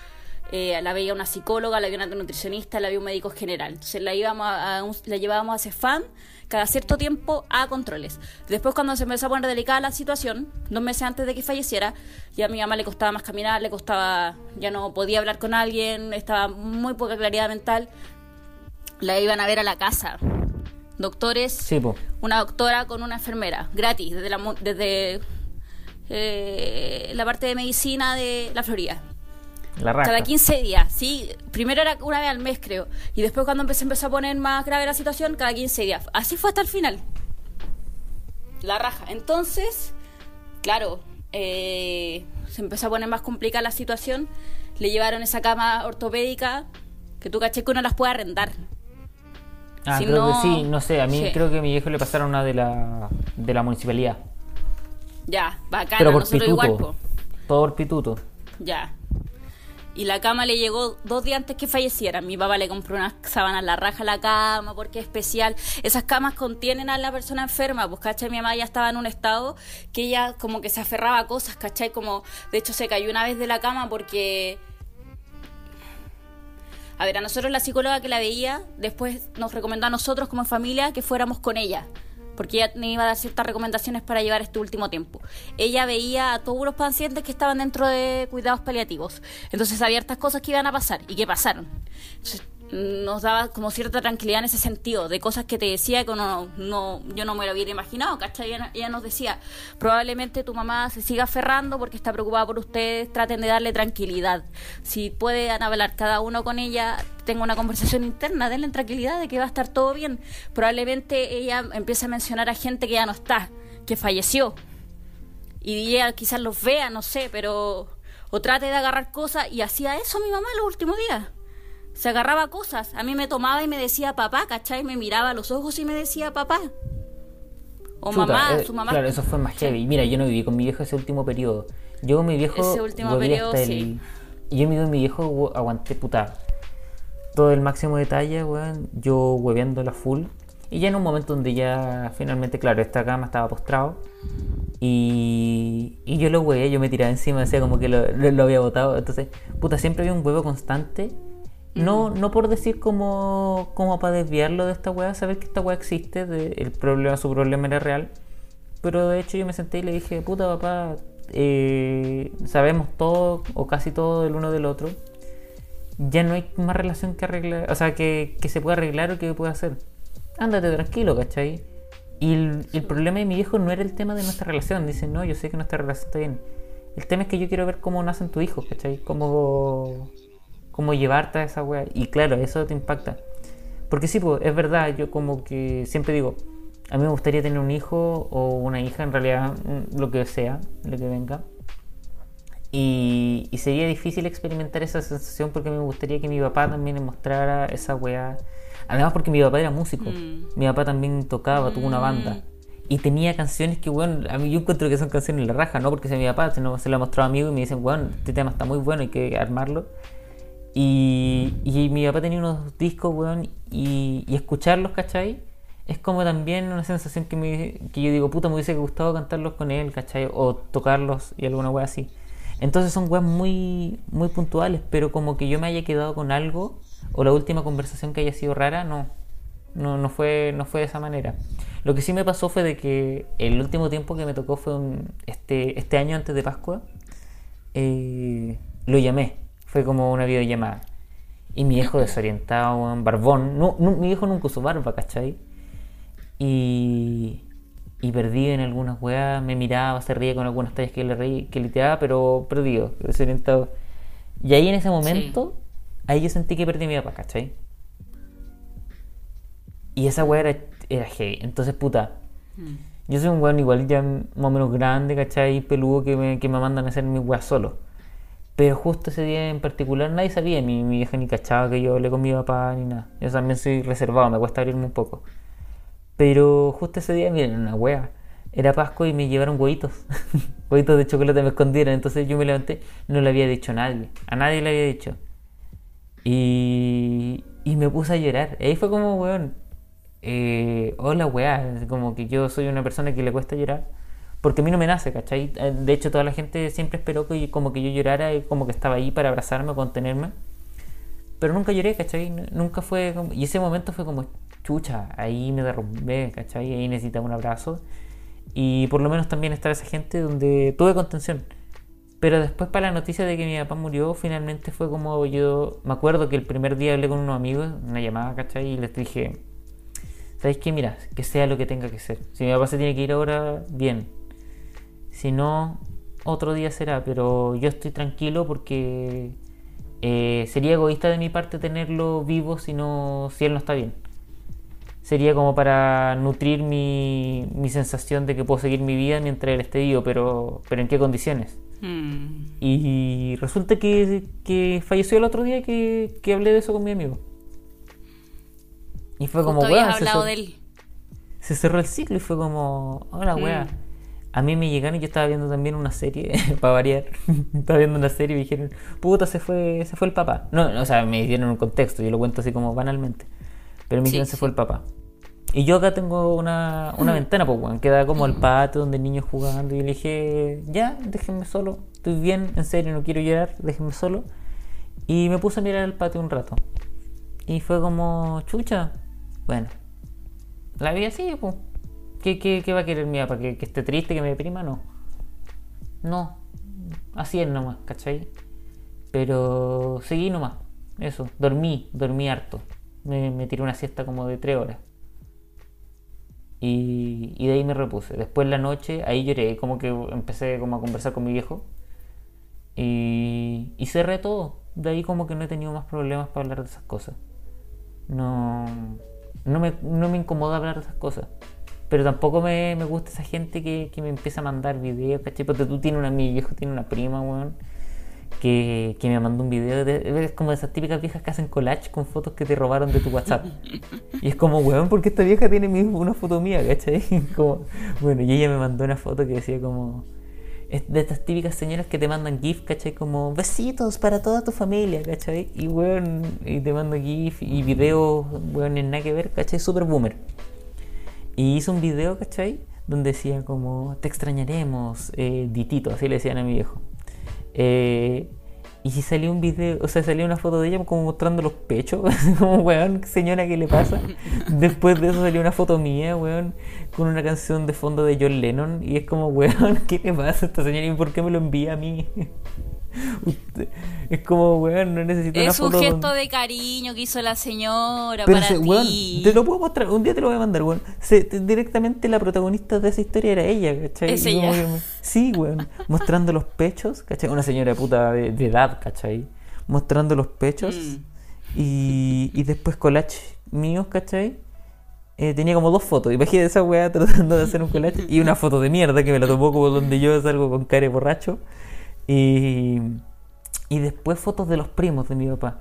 eh, la veía una psicóloga, la veía una nutricionista, la veía un médico general. Entonces la, íbamos a, a un- la llevábamos a CEFAM cada cierto tiempo a controles. Después cuando se empezó a poner delicada la situación, dos meses antes de que falleciera, ya a mi mamá le costaba más caminar, le costaba, ya no podía hablar con alguien, estaba muy poca claridad mental. La iban a ver a la casa. Doctores, Sí, una doctora con una enfermera, gratis, desde la, desde eh, la parte de medicina de la Florida. La raja. Cada 15 días, sí. Primero era una vez al mes, creo. Y después cuando empecé, empezó a poner más grave la situación, cada 15 días. Así fue hasta el final. La raja. Entonces, claro, eh, se empezó a poner más complicada la situación. Le llevaron esa cama ortopédica que tú caché que uno las puede arrendar. Ah, Si creo no- que sí, no sé, a mí Sí. creo que a mi viejo le pasaron una de la, de la municipalidad. Ya, bacana, Pero por nosotros pituto. igual, po. Todo por pituto. Ya. Y la cama le llegó dos días antes que falleciera. Mi papá le compró unas sábanas la raja la cama porque es especial. Esas camas contienen a la persona enferma. Pues, ¿cachai? Mi mamá ya estaba en un estado que ella como que se aferraba a cosas, ¿cachai? Como, de hecho, se cayó una vez de la cama porque... A ver, a nosotros la psicóloga que la veía, después nos recomendó a nosotros como familia que fuéramos con ella, porque ella me iba a dar ciertas recomendaciones para llevar este último tiempo. Ella veía a todos los pacientes que estaban dentro de cuidados paliativos, entonces había hartas cosas que iban a pasar y que pasaron. Entonces, nos daba como cierta tranquilidad en ese sentido, de cosas que te decía que uno no, yo no me lo hubiera imaginado, ¿cachai? Ella, ella nos decía, probablemente tu mamá se siga aferrando porque está preocupada por ustedes, traten de darle tranquilidad. Si pueden hablar cada uno con ella, tenga una conversación interna, denle tranquilidad de que va a estar todo bien. Probablemente ella empiece a mencionar a gente que ya no está, que falleció. Y ella quizás los vea, no sé, pero... O trate de agarrar cosas y hacía eso mi mamá los últimos días se agarraba cosas. A mí me tomaba y me decía papá, ¿cachai? Me miraba a los ojos y me decía papá. O Chuta, mamá, eh, su mamá. Claro, eso fue más heavy. Mira, yo no viví con mi viejo ese último periodo. Yo con mi viejo. Ese último periodo, hasta el- sí. Y yo con mi viejo aguanté puta. Todo el máximo detalle, weón. Yo hueveando la full. Y ya en un momento donde ya finalmente, claro, esta cama estaba postrado. Y, y yo lo huevé, yo me tiraba encima, decía como que lo, lo- lo había botado. Entonces, puta, siempre había un huevo constante. No, no por decir como, como para desviarlo de esta weá, saber que esta weá existe, de, el problema, su problema era real. Pero de hecho yo me senté y le dije, puta papá, eh, sabemos todo o casi todo del uno del otro. Ya no hay más relación que arreglar, o sea, que, que se pueda arreglar o que pueda hacer. Ándate tranquilo, ¿cachai? Y el, el problema de mi viejo no era el tema de nuestra relación. Dice, no, yo sé que nuestra relación está bien. El tema es que yo quiero ver cómo nacen tus hijos, ¿cachai? Cómo, cómo llevarte a esa wea. Y claro, eso te impacta. Porque sí, pues, es verdad, yo como que siempre digo, a mí me gustaría tener un hijo o una hija, en realidad, mm, lo que sea, lo que venga. Y, y sería difícil experimentar esa sensación porque me gustaría que mi papá también me mostrara esa weá. Además porque mi papá era músico. Mm. Mi papá también tocaba, tuvo una banda. Y tenía canciones que, bueno, a mí yo encuentro que son canciones de la raja, no porque sea mi papá, sino se lo ha mostrado a amigos y me dicen, bueno, este tema está muy bueno, hay que armarlo. Y, y mi papá tenía unos discos, weón, y, y escucharlos, ¿cachai? Es como también una sensación que, me, que yo digo, puta, me hubiese gustado cantarlos con él, ¿cachai? O tocarlos y alguna wea así. Entonces son weas muy, muy puntuales, pero como que yo me haya quedado con algo, o la última conversación que haya sido rara, no. No, no, fue, no fue de esa manera. Lo que sí me pasó fue de que el último tiempo que me tocó fue un- este, este año antes de Pascua. eh, lo llamé. Fue como una videollamada. Y mi viejo desorientado, barbón. No, no, mi viejo nunca usó barba, ¿cachai? Y, y perdido en algunas weas, me miraba, se reía con algunas tallas que le reí, que le tiraba, pero perdido, desorientado. Y ahí en ese momento, ahí yo sentí que perdí mi papá, ¿cachai? Y esa wea era, era heavy. Entonces, puta, yo soy un weón igual ya más o menos grande, ¿cachai? Peludo que me, que me mandan a hacer mis weas solo. Pero justo ese día en particular nadie sabía, mi, mi vieja ni cachaba que yo hablé con mi papá ni nada. Yo también soy reservado, me cuesta abrirme un poco. Pero justo ese día, miren, una wea. Era Pascua y me llevaron huevitos. huevitos de chocolate me escondieron. Entonces yo me levanté, no le había dicho a nadie. A nadie le había dicho. Y, y me puse a llorar. Y ahí fue como, weón, eh, hola weá, como que yo soy una persona que le cuesta llorar. Porque a mí no me nace, ¿cachai? Eh, De hecho, toda la gente siempre esperó que como que yo llorara y como que estaba ahí para abrazarme o contenerme. Pero nunca lloré, ¿cachai? Nunca fue como... Y ese momento fue como, chucha, ahí me derrumbé, ¿cachai? Ahí necesitaba un abrazo. Y por lo menos también estaba esa gente donde tuve contención. Pero después para la noticia de que mi papá murió, finalmente fue como yo... Me acuerdo que el primer día hablé con unos amigos, una llamada, ¿cachai? Y les dije, ¿sabéis qué? Mira, que sea lo que tenga que ser. Si mi papá se tiene que ir ahora, bien. Si no, otro día será. Pero yo estoy tranquilo porque eh, sería egoísta de mi parte tenerlo vivo si, no, si él no está bien. Sería como para nutrir mi, mi sensación de que puedo seguir mi vida mientras él esté vivo, pero, pero ¿en qué condiciones? Mm. Y resulta que, que falleció el otro día que, que hablé de eso con mi amigo. Y fue como, weón, se, hablado cer- de él. se cerró el ciclo y fue como, hola, weá. Mm. A mí me llegaron y yo estaba viendo también una serie, para variar. estaba viendo una serie y me dijeron, puta, se fue, se fue el papá. No, no, o sea, me dieron un contexto, yo lo cuento así como banalmente. Pero me Sí, dijeron, se sí. fue el papá. Y yo acá tengo una, una ventana, pues, weón, que da como al patio donde el niño jugando. Y le dije, ya, déjenme solo, estoy bien, en serio, no quiero llorar, déjenme solo. Y me puse a mirar al patio un rato. Y fue como, chucha, bueno, la vida sigue, pues. ¿Qué, va a querer mi papá? ¿Que, esté triste, que me deprima? No. No, así es nomás, ¿cachai? Pero seguí nomás, eso, dormí, dormí harto. Me, me tiré una siesta como de tres horas. Y, de ahí me repuse. Después la noche, ahí lloré, como que empecé como a conversar con mi viejo. Y, y cerré todo. De ahí como que no he tenido más problemas para hablar de esas cosas. No, no, me, no me incomoda hablar de esas cosas. Pero tampoco me, me gusta esa gente que, que me empieza a mandar videos, ¿cachai? Porque tú tienes una, mi viejo tiene una prima, weón, que, que me mandó un video. De, es como de esas típicas viejas que hacen collage con fotos que te robaron de tu WhatsApp. Y es como, weón, porque esta vieja tiene una foto mía, ¿cachai? Como, bueno, y ella me mandó una foto que decía como... Es de estas típicas señoras que te mandan GIF, ¿cachai? Como besitos para toda tu familia, ¿cachai? Y weón, y te mando GIF y videos, weón, en nada que ver, ¿cachai? Super boomer. Y hizo un video, ¿cachai? Donde decía como, te extrañaremos, eh, Ditito, así le decían a mi viejo. Eh, y salió un video, o sea, salió una foto de ella como mostrando los pechos, como, weón, señora, ¿qué le pasa? Después de eso salió una foto mía, weón, con una canción de fondo de John Lennon, y es como, weón, ¿qué le pasa a esta señora y por qué me lo envía a mí? Es como, weón, no necesito una Es un foto gesto donde- de cariño que hizo la señora pero para se- weón, ti. te lo puedo mostrar, un día te lo voy a mandar, weón. Se- te- directamente la protagonista de esa historia era ella, ¿cachai? Es ella. que sí, weón. Mostrando los pechos, ¿cachai? Una señora puta de, de edad, ¿cachai? Mostrando los pechos. Mm. Y, y después collage míos, ¿cachai? Eh, tenía como dos fotos. Imagínate esa weá tratando de hacer un collage. Y una foto de mierda que me la tomó como donde yo salgo con cara borracho. Y, y después fotos de los primos de mi papá.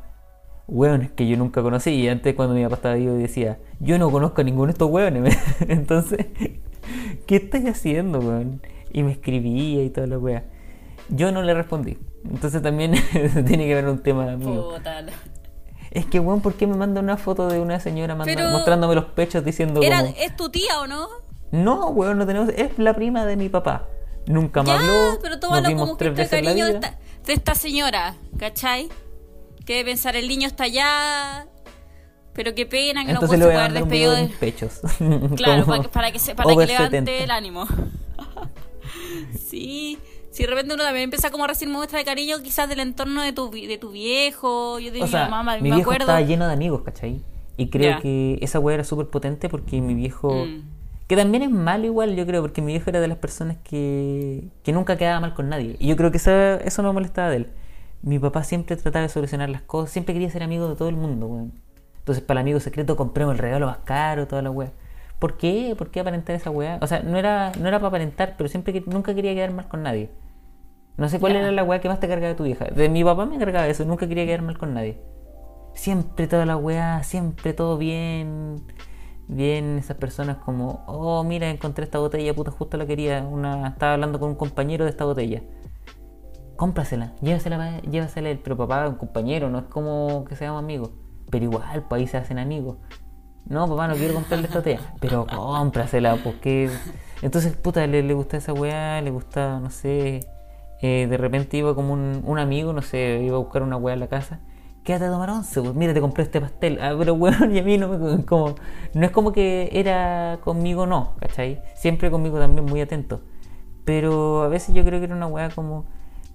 Hueones que yo nunca conocí. Y antes cuando mi papá estaba vivo decía, yo no conozco a ninguno de estos hueones. Entonces, ¿qué estás haciendo, weón? Y me escribía y toda la wea. Yo no le respondí. Entonces también tiene que ver un tema mío. Puta, la- Es que, weón, ¿por qué me manda una foto de una señora manda- mostrándome los pechos diciendo Era, como... ¿Es tu tía o no? No, weón, no tenemos... Es la prima de mi papá. Nunca me Ya, habló. pero tómalo como tres gesto de veces cariño de esta, de esta señora, ¿cachai? Que debe pensar, el niño está allá, pero qué pena que Entonces no un video despedido de pechos. Claro, para, que- para que, se, para que levante 70. el ánimo. sí, si de repente uno también empieza como a recibir muestra de cariño quizás del entorno de tu, de tu viejo, yo de O mi sea, mamá, mi me viejo acuerdo. estaba lleno de amigos, ¿cachai? Y creo que esa weá era súper potente porque mi viejo... Mm. Que también es malo igual, yo creo, porque mi viejo era de las personas que, que nunca quedaba mal con nadie. Y yo creo que esa- eso me molestaba de él. Mi papá siempre trataba de solucionar las cosas, siempre quería ser amigo de todo el mundo, weón. Entonces, para el amigo secreto compremos el regalo más caro, toda la weá. ¿Por qué? ¿Por qué aparentar esa weá? O sea, no era, no era para aparentar, pero siempre que, nunca quería quedar mal con nadie. No sé cuál era la weá que más te cargaba de tu vieja. De mi papá me cargaba eso, nunca quería quedar mal con nadie. Siempre toda la weá, siempre todo bien. Bien, esas personas como, oh, mira, encontré esta botella, puta, justo la quería. Una, estaba hablando con un compañero de esta botella. Cómprasela, llévasela, llévasela él. Pero papá, un compañero, no es como que seamos amigos. Pero igual, pues ahí se hacen amigos. No, papá, no quiero comprarle esta botella. Pero cómprasela, porque. Entonces, puta, le, le gusta esa weá, le gusta, no sé. eh, de repente iba como un, un amigo, no sé, iba a buscar una weá en la casa. Quédate a tomar once, pues mira, te compré este pastel. Ah, pero weón, y a mí no me. Como, no es como que era conmigo, no, ¿cachai? Siempre conmigo también muy atento. Pero a veces yo creo que era una weá como.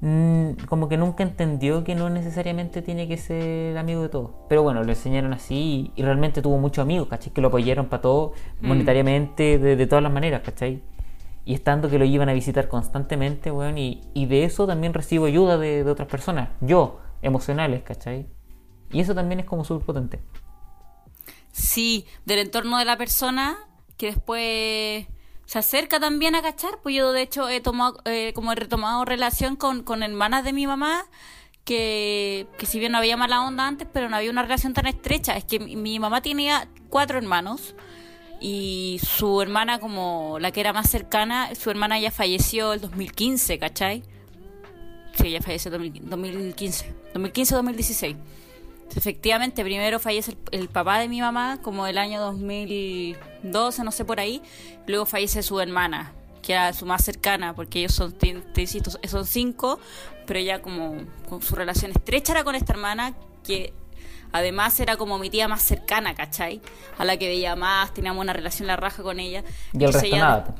mm, como que nunca entendió que no necesariamente tiene que ser amigo de todos. Pero bueno, lo enseñaron así y, y realmente tuvo muchos amigos, ¿cachai? Que lo apoyaron para todo, monetariamente, de, de todas las maneras, ¿cachai? Y estando que lo iban a visitar constantemente, weón, y, y de eso también recibo ayuda de, de otras personas, yo, emocionales, ¿cachai? Y eso también es como súper potente. Sí, del entorno de la persona que después se acerca también a cachar. Pues yo de hecho he tomado, eh, como he retomado relación con, con hermanas de mi mamá, que, que si bien no había mala onda antes, pero no había una relación tan estrecha. Es que mi, mamá tenía cuatro hermanos y su hermana como la que era más cercana, su hermana ya falleció el 2015, ¿cachai? Sí, ella falleció en 2015, 2015-2016. Efectivamente, primero fallece el, el papá de mi mamá, como el año 2012, no sé por ahí. Luego fallece su hermana, que era su más cercana, porque ellos son, te, te insisto, son cinco, pero ella como con su relación estrecha era con esta hermana, que además era como mi tía más cercana, ¿cachai? A la que veía más, teníamos una relación la raja con ella. Y el Entonces resto ella nada.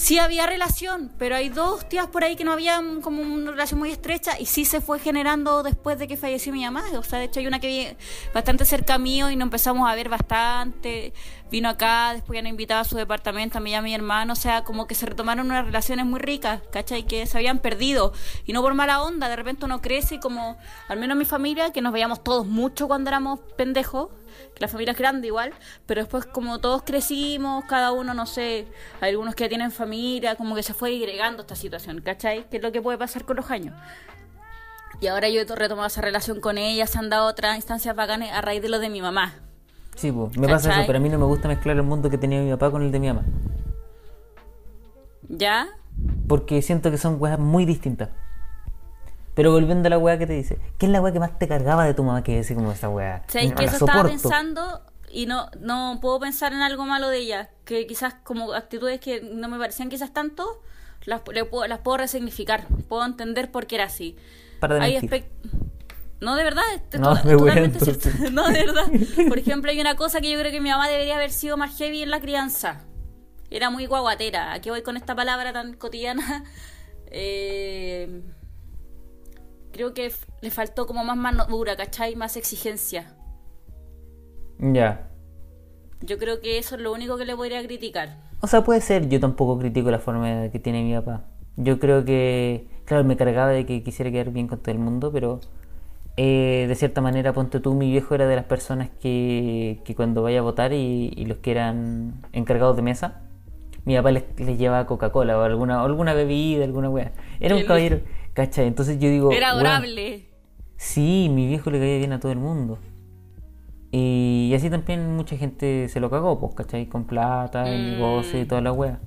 Sí había relación, pero hay dos tías por ahí que no habían como una relación muy estrecha y sí se fue generando después de que falleció mi mamá. O sea, de hecho hay una que vive bastante cerca mío y nos empezamos a ver bastante. Vino acá, después ya nos invitaba a su departamento, a mí y a mi hermano. O sea, como que se retomaron unas relaciones muy ricas, ¿cachai? Que se habían perdido. Y no por mala onda, de repente uno crece como, al menos mi familia, que nos veíamos todos mucho cuando éramos pendejos, que la familia es grande igual, pero después como todos crecimos, cada uno, no sé, hay algunos que ya tienen familia, como que se fue agregando esta situación, ¿cachai? Que es lo que puede pasar con los años. Y ahora yo he retomado esa relación con ella, se han dado otras instancias bacanas a raíz de lo de mi mamá. Sí, po, me pasa eso, pero a mí no me gusta mezclar el mundo que tenía mi papá con el de mi mamá. ¿Ya? Porque siento que son weas muy distintas. Pero volviendo a la wea que te dice, ¿qué es la wea que más te cargaba de tu mamá que decir como esa wea? ¿Sabéis No que la eso estaba pensando y no, no puedo pensar en algo malo de ella? Que quizás como actitudes que no me parecían quizás tanto, las, puedo- las puedo resignificar, puedo entender por qué era así. Para de Hay No, de verdad, No, me voy entonces. No, de verdad. Por ejemplo, hay una cosa que yo creo que mi mamá debería haber sido más heavy en la crianza. Era muy guaguatera. ¿A qué voy con esta palabra tan cotidiana? Eh, creo que le faltó como más mano dura, ¿cachai? Más exigencia. Ya. Yo creo que eso es lo único que le podría criticar. O sea, puede ser, yo tampoco critico la forma que tiene mi papá. Yo creo que, claro, me cargaba de que quisiera quedar bien con todo el mundo, pero eh, de cierta manera, ponte tú, mi viejo era de las personas que, que cuando vaya a votar y, y los que eran encargados de mesa, mi papá les, les llevaba Coca-Cola o alguna, alguna bebida, alguna wea. Era un caballero, ¿cachai? Entonces yo digo... Era "Weón, adorable. Sí, mi viejo le caía bien a todo el mundo. Y así también mucha gente se lo cagó, pues, ¿cachai? Con plata, Mm. negocio y toda la wea.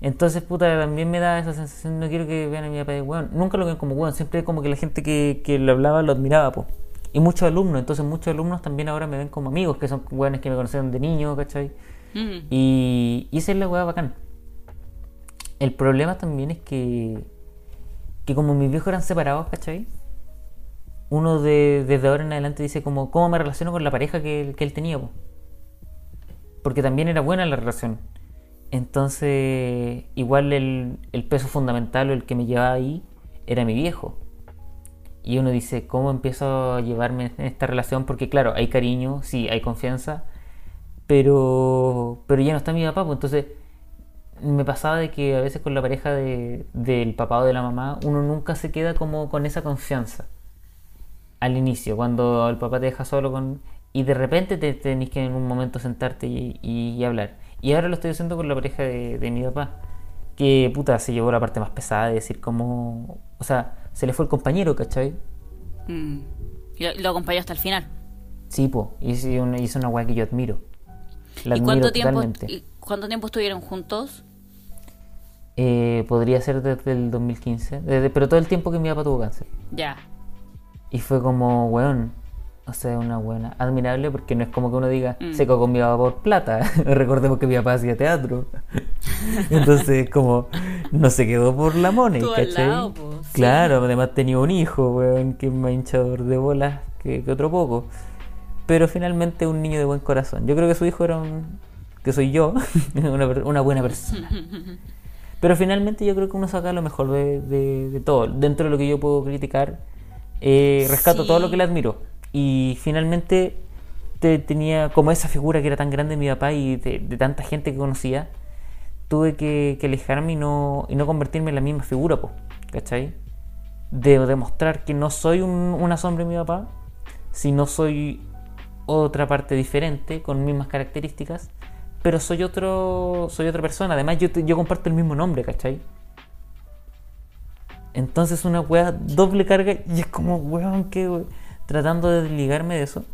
Entonces, puta, también me da esa sensación, no quiero que vean a mi papá de weón. Nunca lo ven como weón, siempre como que la gente que, que lo hablaba lo admiraba, pues. Y muchos alumnos, entonces muchos alumnos también ahora me ven como amigos, que son weones que me conocieron de niño, ¿cachai? Mm. Y, y esa es la weá bacán. El problema también es que, que como mis viejos eran separados, ¿cachai? Uno de, desde ahora en adelante dice como, ¿cómo me relaciono con la pareja que, que él tenía? po? Porque también era buena la relación. Entonces, igual el, el peso fundamental o el que me llevaba ahí era mi viejo. Y uno dice, ¿cómo empiezo a llevarme en esta relación? Porque claro, hay cariño, sí, hay confianza, pero, pero ya no está mi papá, pues entonces me pasaba de que a veces con la pareja de- del papá o de la mamá uno nunca se queda como con esa confianza al inicio, cuando el papá te deja solo. Y de repente te tenés que en un momento sentarte y hablar. Y ahora lo estoy haciendo con la pareja de, de mi papá. que puta se llevó la parte más pesada de decir como. O sea, se le fue el compañero, ¿cachai? Mm. Y lo, lo acompañó hasta el final. Sí, po. Y hizo una, hizo una weá que yo admiro. La ¿Y cuánto tiempo, y cuánto tiempo estuvieron juntos? Eh, podría ser desde el 2015. Desde, pero todo el tiempo que mi papá tuvo cáncer. Ya. Y fue como, weón. O sea, una buena. Admirable porque no es como que uno diga, Mm. seco con mi papá por plata. Recordemos que mi papá hacía teatro. Entonces, como, no se quedó por la money, ¿cachai? lado, po, sí. Claro, además tenía un hijo, weón, que es más hinchador de bolas que, que otro poco. Pero finalmente un niño de buen corazón. Yo creo que su hijo era un. que soy yo, una, una buena persona. Pero finalmente yo creo que uno saca lo mejor de, de- de todo. Dentro de lo que yo puedo criticar, eh, rescato Sí. todo lo que le admiro. Y finalmente te- tenía como esa figura que era tan grande mi papá y de, tanta gente que conocía, tuve que, alejarme y no, y no convertirme en la misma figura, po, ¿cachai? De demostrar que no soy un- una sombra de mi papá, sino soy otra parte diferente, con mismas características, pero soy otro soy otra persona. Además, yo, yo comparto el mismo nombre, ¿cachai? Entonces, una weá doble carga y es como, weón, que we- tratando de desligarme de eso.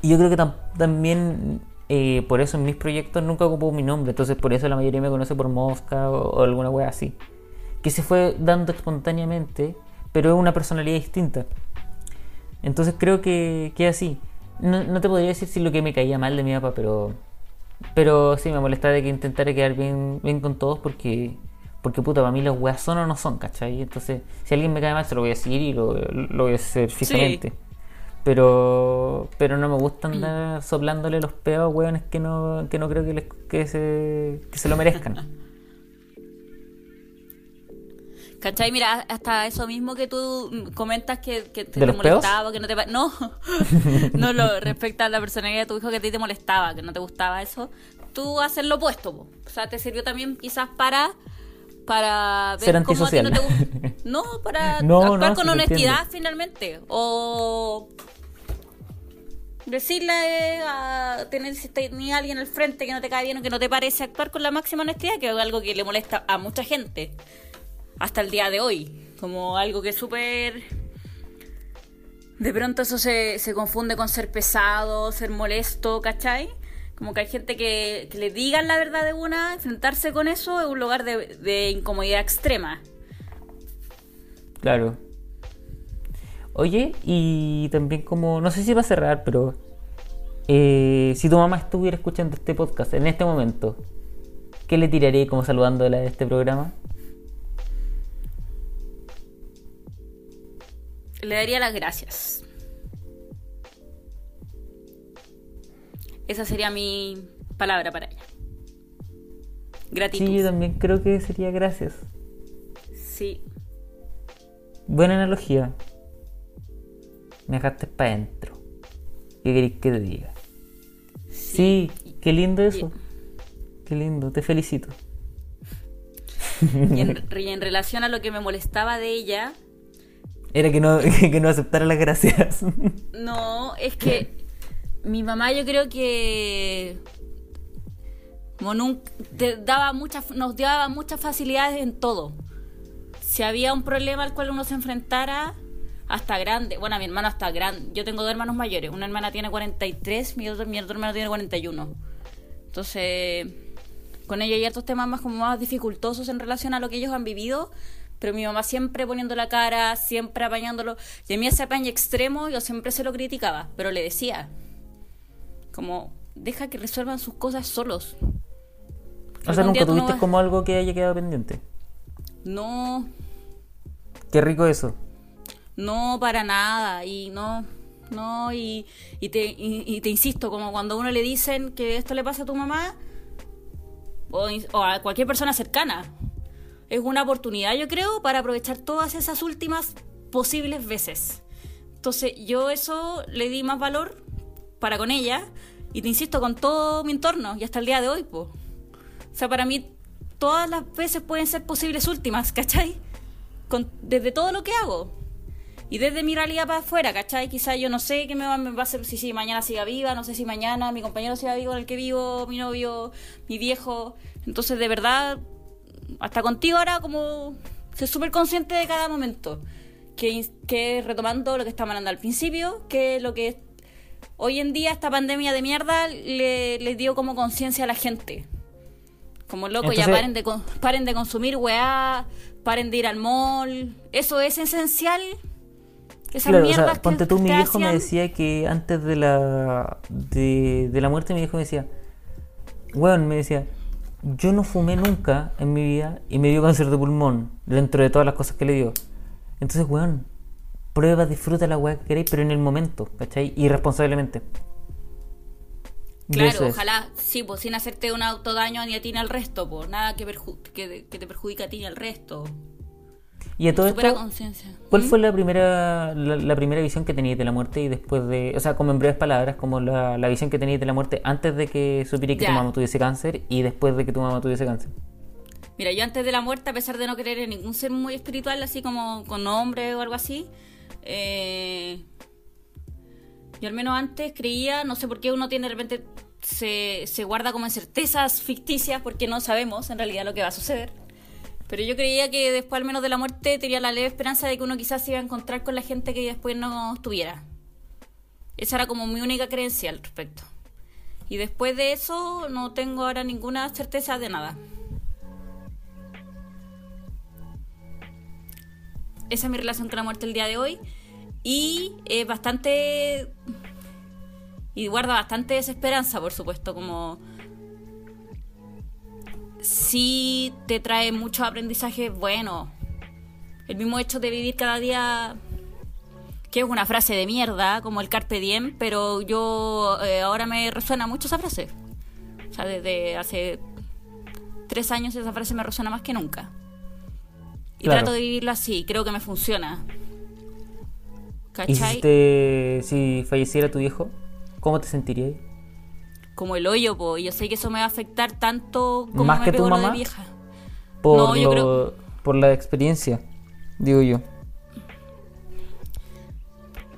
Y yo creo que tam- también eh, por eso en mis proyectos nunca ocupo mi nombre. Entonces, por eso la mayoría me conoce por Mosca o, alguna weá así. Que se fue dando espontáneamente, pero es una personalidad distinta. Entonces creo que, que así. No, no te podría decir si lo que me caía mal de mi papá, pero. Pero sí me molestaba de que intentara quedar bien, bien con todos porque. Porque puta, para mí las weas son o no son, ¿cachai? Entonces, si alguien me cae mal, se lo voy a decir y lo, lo voy a hacer fijamente. Pero. Pero no me gusta andar soplándole los peos a weones que no, que no creo que, les, que, se, que se lo merezcan. ¿Cachai? Mira, hasta eso mismo que tú comentas que, que te, molestaba, que no te... No, no lo respecto a la personalidad de tu hijo que a ti te molestaba, que no te gustaba eso. Tú haces lo opuesto, po. o sea, te sirvió también quizás para para ver Ser cómo a ti no te gusta. No, para No, actuar no, con honestidad finalmente. O decirle a tener si tenía alguien al frente que no te cae bien o que no te parece actuar con la máxima honestidad, que es algo que le molesta a mucha gente hasta el día de hoy. Como algo que es súper... De pronto eso se, se confunde con ser pesado, ser molesto, ¿cachai? Como que hay gente que, que le digan la verdad de una, enfrentarse con eso es un lugar de, de incomodidad extrema. Claro. Oye, y también como, no sé si va a cerrar, pero eh, si tu mamá estuviera escuchando este podcast en este momento, ¿qué le tiraré como saludándola de este programa? Le daría las gracias. Esa sería mi palabra para ella. Gratitud. Sí, yo también creo que sería gracias. Sí. Buena analogía. Me dejaste para adentro. ¿Qué queréis que te diga? Sí, qué lindo eso. Qué lindo, te felicito. Y en, y en relación a lo que me molestaba de ella, Era que no, que no aceptara las gracias. no, es que mi mamá yo creo que como nunca, te daba muchas, nos daba muchas facilidades en todo. Si había un problema al cual uno se enfrentara, hasta grande, bueno, mi hermano hasta grande, yo tengo dos hermanos mayores, una hermana tiene 43, mi otro, mi otro hermano tiene 41. Entonces, con ella hay otros temas más como más dificultosos en relación a lo que ellos han vivido, pero mi mamá siempre poniendo la cara, siempre apañándolo. Y a mí ese apaño extremo yo siempre se lo criticaba, pero le decía, como, deja que resuelvan sus cosas solos. O sea, nunca no tuviste vas- como algo que haya quedado pendiente. No, Qué rico eso. No, para nada. Y no, no, y, y te, y, y te insisto, como cuando a uno le dicen que esto le pasa a tu mamá o, o a cualquier persona cercana, es una oportunidad, yo creo, para aprovechar todas esas últimas posibles veces. Entonces, yo eso le di más valor para con ella y te insisto, con todo mi entorno y hasta el día de hoy, pues. O sea, para mí todas las veces pueden ser posibles últimas, ¿cachai? Con, desde todo lo que hago. Y desde mi realidad para afuera, ¿cachai? Quizás yo no sé qué me va, a hacer, si, si mañana siga viva, no sé si mañana mi compañero siga vivo en el que vivo, mi novio, mi viejo. Entonces, de verdad, hasta contigo ahora como ser súper consciente de cada momento. Que, que retomando lo que estaba hablando al principio, que lo que hoy en día esta pandemia de mierda le, le dio como conciencia a la gente. Como loco, ya paren de, paren de consumir weá, paren de ir al mall. Eso es esencial. Esas Claro, o mierdas sea, que ponte tú, mi viejo me decía que antes de la de, de la muerte, mi viejo me decía, weón, me decía, yo no fumé nunca en mi vida y me dio cáncer de pulmón dentro de todas las cosas que le dio. Entonces, weón, prueba, disfruta la weá que queréis, pero en el momento, ¿cachai? Irresponsablemente. Claro, es. ojalá, sí, pues sin hacerte un autodaño ni a ti ni al resto, pues nada que, perju- que, que te perjudique a ti ni al resto. Y a todo Supera esto. ¿cuál ¿Mm? fue la primera la, la primera visión que tenías de la muerte y después de, o sea, como en breves palabras, como la, la visión que tenías de la muerte antes de que supieras que tu mamá tuviese cáncer y después de que tu mamá tuviese cáncer? Mira, yo antes de la muerte, a pesar de no creer en ningún ser muy espiritual, así como con nombre o algo así, eh, yo al menos antes creía, no sé por qué uno tiene de repente, se, se guarda como en certezas ficticias porque no sabemos en realidad lo que va a suceder. Pero yo creía que después al menos de la muerte tenía la leve esperanza de que uno quizás se iba a encontrar con la gente que después no estuviera. Esa era como mi única creencia al respecto. Y después de eso no tengo ahora ninguna certeza de nada. Esa es mi relación con la muerte el día de hoy. Y es bastante. Y guarda bastante desesperanza, por supuesto, como. Sí te trae muchos aprendizajes buenos. El mismo hecho de vivir cada día. Que es una frase de mierda, como el Carpe Diem, pero yo eh, ahora me resuena mucho esa frase. O sea, desde hace tres años esa frase me resuena más que nunca. Y Claro. trato de vivirlo así, creo que me funciona. ¿Y si, ¿Cachai? te- si falleciera tu viejo, cómo te sentirías? Como el hoyo, po. yo sé que eso me va a afectar tanto como ¿Más me que tu pegó de mamá? vieja. Por, No, yo lo- creo- por la experiencia, digo yo.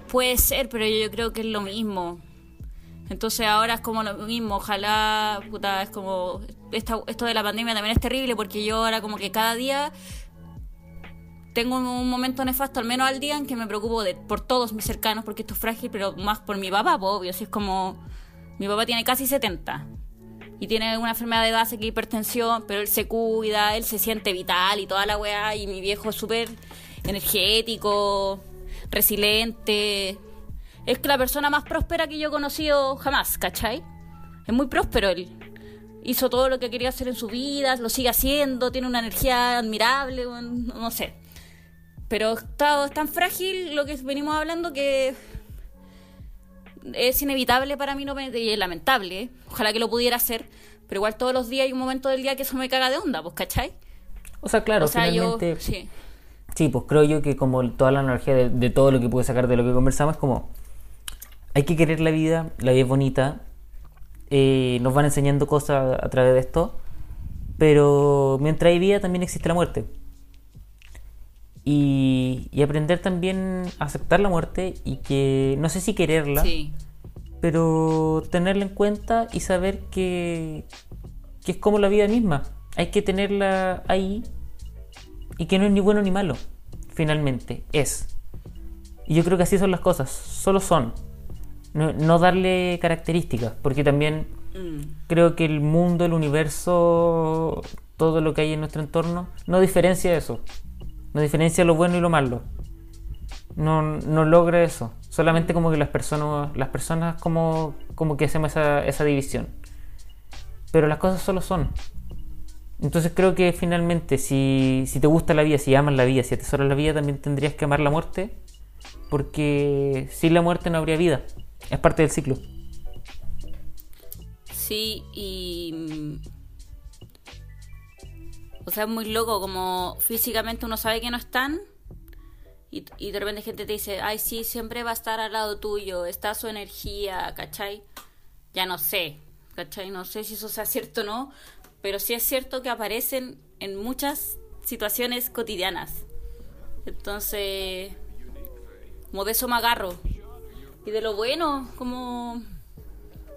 Puede ser, pero yo, yo creo que es lo mismo. Entonces ahora es como lo mismo, ojalá, puta, es como, esta- esto de la pandemia también es terrible porque yo ahora como que cada día tengo un, momento nefasto, al menos al día, en que me preocupo de, por todos mis cercanos porque esto es frágil, pero más por mi papá, obvio, así es como, mi papá tiene casi 70 y tiene una enfermedad de base que hipertensión, pero él se cuida, él se siente vital y toda la weá, y mi viejo es súper energético, resiliente. Es que la persona más próspera que yo he conocido jamás, ¿cachai? Es muy próspero él. Hizo todo lo que quería hacer en su vida, lo sigue haciendo, tiene una energía admirable, no sé. Pero está, es tan frágil lo que venimos hablando que es inevitable para mí no me- y es lamentable. ¿eh? Ojalá que lo pudiera hacer, pero igual todos los días hay un momento del día que eso me caga de onda, pues, ¿cachai? O sea, claro, o sea, yo... finalmente... Sí. Sí, pues creo yo que como toda la energía de, de todo lo que pude sacar de lo que conversamos es como hay que querer la vida, la vida es bonita, eh, nos van enseñando cosas a través de esto, pero mientras hay vida también existe la muerte. Y, y aprender también a aceptar la muerte y que no sé si quererla, Sí. pero tenerla en cuenta y saber que, que es como la vida misma. Hay que tenerla ahí y que no es ni bueno ni malo, finalmente, es. Y yo creo que así son las cosas, solo son. No, no darle características, porque también Mm. creo que el mundo, el universo, todo lo que hay en nuestro entorno, no diferencia eso. No diferencia lo bueno y lo malo. No, no logra eso. Solamente como que las personas, las personas como, como que hacemos esa, esa división. Pero las cosas solo son. Entonces creo que finalmente si, si te gusta la vida, si amas la vida, si atesoras la vida, también tendrías que amar la muerte. Porque sin la muerte no habría vida. Es parte del ciclo. Sí, y. sea, es muy loco, como físicamente uno sabe que no están. Y, y de repente gente te dice, ay, sí, siempre va a estar al lado tuyo, está su energía, ¿cachai? Ya no sé, ¿cachai? No sé si eso sea cierto o no, pero sí es cierto que aparecen en muchas situaciones cotidianas. Entonces, como de eso me agarro. Y de lo bueno, como...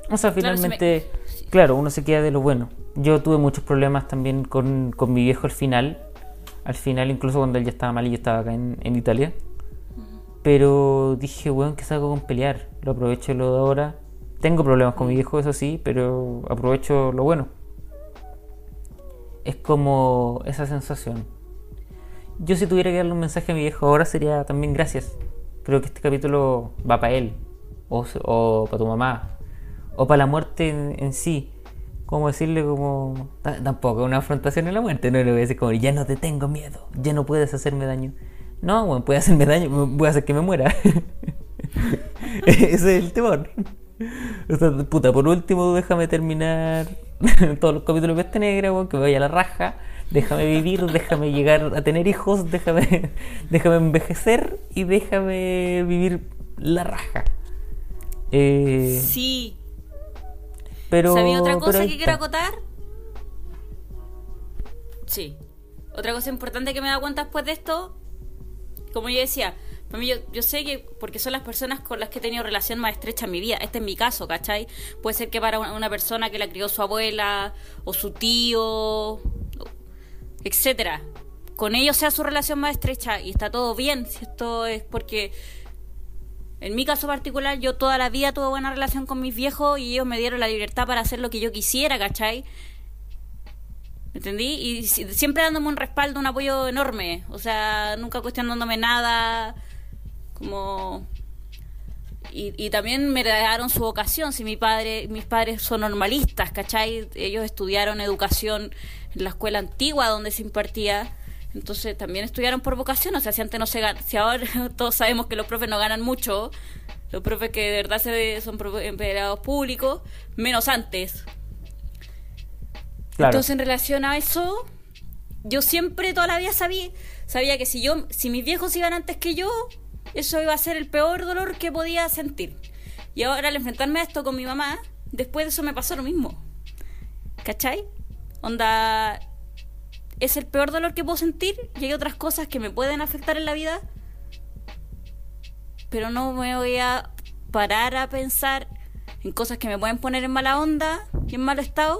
O sea, Claro, se me- finalmente, claro, uno se queda de lo bueno. Yo tuve muchos problemas también con, con mi viejo al final. Al final, incluso cuando él ya estaba mal y yo estaba acá en, en Italia. Pero dije, weón, ¿qué saco con pelear? Lo aprovecho lo de ahora. Tengo problemas con mi viejo, eso sí, pero aprovecho lo bueno. Es como esa sensación. Yo si tuviera que darle un mensaje a mi viejo ahora sería también gracias. Creo que este capítulo va para él. O, o para tu mamá. O para la muerte en, en sí. Como decirle como... ta- Tampoco una afrontación a la muerte. No le voy a decir como, ya no te tengo miedo. Ya no puedes hacerme daño. No, bueno, puede hacerme daño. Voy a hacer que me muera. Ese es el temor. O sea, puta, por último, déjame terminar todos los capítulos de Peste Negra, weón, que me vaya a la raja. Déjame vivir, déjame llegar a tener hijos, déjame, déjame envejecer y déjame vivir la raja. Eh, Sí. Pero, ¿Sabía otra cosa que quiero acotar? Sí. Otra cosa importante que me he dado cuenta después de esto, como yo decía, para mí yo, yo sé que porque son las personas con las que he tenido relación más estrecha en mi vida. Este es mi caso, ¿cachai? Puede ser que para una, una persona que la crió su abuela o su tío, etcétera, con ellos sea su relación más estrecha y está todo bien. Si esto es porque en mi caso particular, yo toda la vida tuve buena relación con mis viejos y ellos me dieron la libertad para hacer lo que yo quisiera, ¿cachai? ¿Me ¿Entendí? Y si- siempre dándome un respaldo, un apoyo enorme. O sea, nunca cuestionándome nada. Como. Y, y también me heredaron su vocación. Si mi padre, mis padres son normalistas, ¿cachai? Ellos estudiaron educación en la escuela antigua donde se impartía. Entonces también estudiaron por vocación. O sea, si antes no se si ahora todos sabemos que los profes no ganan mucho, los profes que de verdad se, son empleados públicos, menos antes. Claro. Entonces, en relación a eso, yo siempre toda la vida sabía, sabía que si yo, si mis viejos iban antes que yo, eso iba a ser el peor dolor que podía sentir. Y ahora al enfrentarme a esto con mi mamá, después de eso me pasó lo mismo. ¿Cachai? Onda, es el peor dolor que puedo sentir y hay otras cosas que me pueden afectar en la vida, pero no me voy a parar a pensar en cosas que me pueden poner en mala onda y en mal estado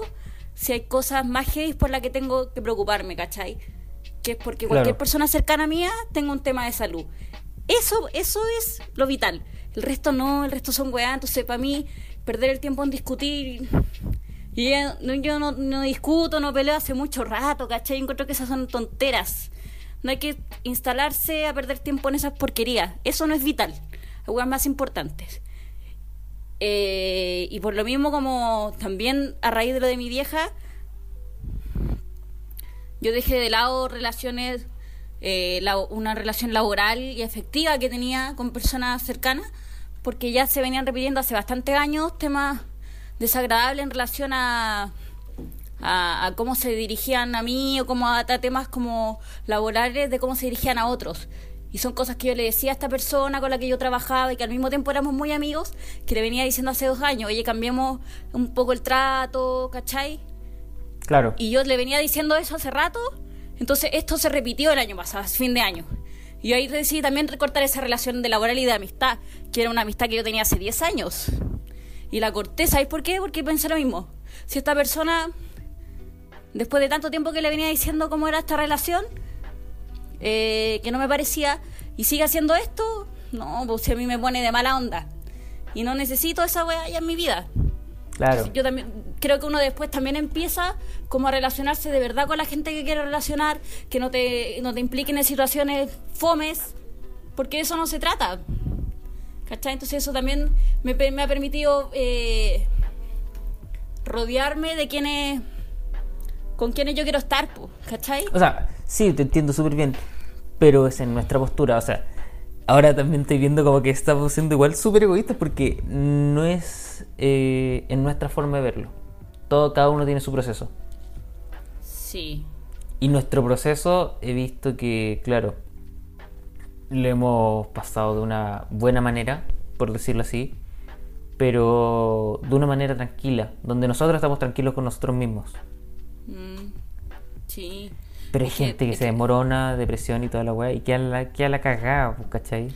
si hay cosas más heavy por las que tengo que preocuparme, ¿cachai? Que es porque Claro. cualquier persona cercana a mía tenga un tema de salud. Eso, eso es lo vital. El resto no, el resto son weá. Entonces, para mí, perder el tiempo en discutir. Y yo no, discuto, no peleo hace mucho rato, ¿cachai? Encuentro que esas son tonteras. No hay que instalarse a perder tiempo en esas porquerías. Eso no es vital. Hay más importantes. Eh, y por lo mismo, como también a raíz de lo de mi vieja, yo dejé de lado relaciones, eh, la- una relación laboral y efectiva que tenía con personas cercanas, porque ya se venían repitiendo hace bastantes años temas desagradables en relación a, a, a cómo se dirigían a mí o como a, a temas como laborales de cómo se dirigían a otros. Y son cosas que yo le decía a esta persona con la que yo trabajaba y que al mismo tiempo éramos muy amigos, que le venía diciendo hace dos años, oye, cambiemos un poco el trato, ¿cachai? Claro. Y yo le venía diciendo eso hace rato. Entonces esto se repitió el año pasado, fin de año. Y ahí decidí también recortar esa relación de laboral y de amistad, que era una amistad que yo tenía hace 10 años. Y la corté, ¿sabéis por qué? Porque pensé lo mismo. Si esta persona, después de tanto tiempo que le venía diciendo cómo era esta relación, eh, que no me parecía, y sigue haciendo esto, no, pues si a mí me pone de mala onda. Y no necesito esa weá ya en mi vida. Claro. Yo también creo que uno después también empieza como a relacionarse de verdad con la gente que quiere relacionar, que no te, no te impliquen en situaciones fomes, porque eso no se trata. ¿Cachai? Entonces eso también me, ha permitido eh, rodearme de quienes con quienes yo quiero estar, po, ¿cachai? O sea, sí, te entiendo súper bien. Pero es en nuestra postura. O sea, ahora también estoy viendo como que estamos siendo igual súper egoístas porque no es eh, en nuestra forma de verlo. Todo, cada uno tiene su proceso. Sí. Y nuestro proceso he visto que, claro, lo hemos pasado de una buena manera, por decirlo así, pero de una manera tranquila, donde nosotros estamos tranquilos con nosotros mismos. Mm, sí. Pero hay gente que se demorona, depresión y toda la weá, y queda la, queda la cagada, pues, ¿cachai?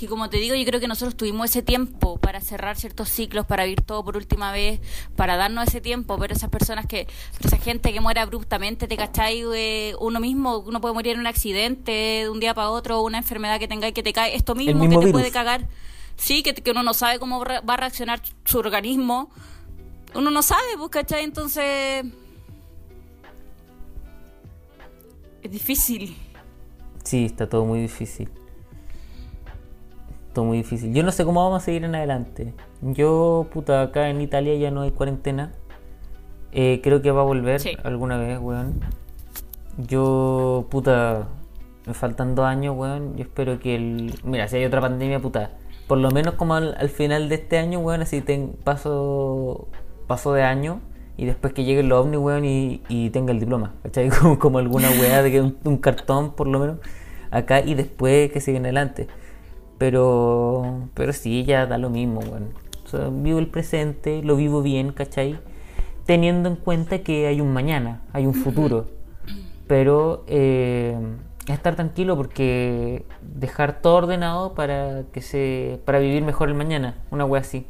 Que como te digo, yo creo que nosotros tuvimos ese tiempo para cerrar ciertos ciclos, para vivir todo por última vez, para darnos ese tiempo, pero esas personas que, esa gente que muere abruptamente, ¿te cachai? Eh, uno mismo, uno puede morir en un accidente de un día para otro, una enfermedad que tenga y que te cae, esto mismo, mismo que te virus. puede cagar, sí, que, que uno no sabe cómo re- va a reaccionar su organismo, uno no sabe, pues, ¿cachai? Entonces, es difícil. Sí, está todo muy difícil. Muy difícil. Yo no sé cómo vamos a seguir en adelante. Yo, puta, acá en Italia ya no hay cuarentena. Eh, creo que va a volver Sí. alguna vez, weón. Yo, puta, me faltan dos años, weón. Yo espero que el... Mira, si hay otra pandemia, puta. Por lo menos como al, al final de este año, weón, así ten, paso, paso de año. Y después que llegue el ovni, weón, y, y tenga el diploma. ¿Cachai? Como, como alguna weá de que un, un cartón, por lo menos, acá. Y después que siguen adelante. Pero, pero sí, ya da lo mismo, weón. O sea, vivo el presente, lo vivo bien, ¿cachai? Teniendo en cuenta que hay un mañana, hay un futuro. Pero eh, estar tranquilo porque dejar todo ordenado para que se para vivir mejor el mañana, una wea así.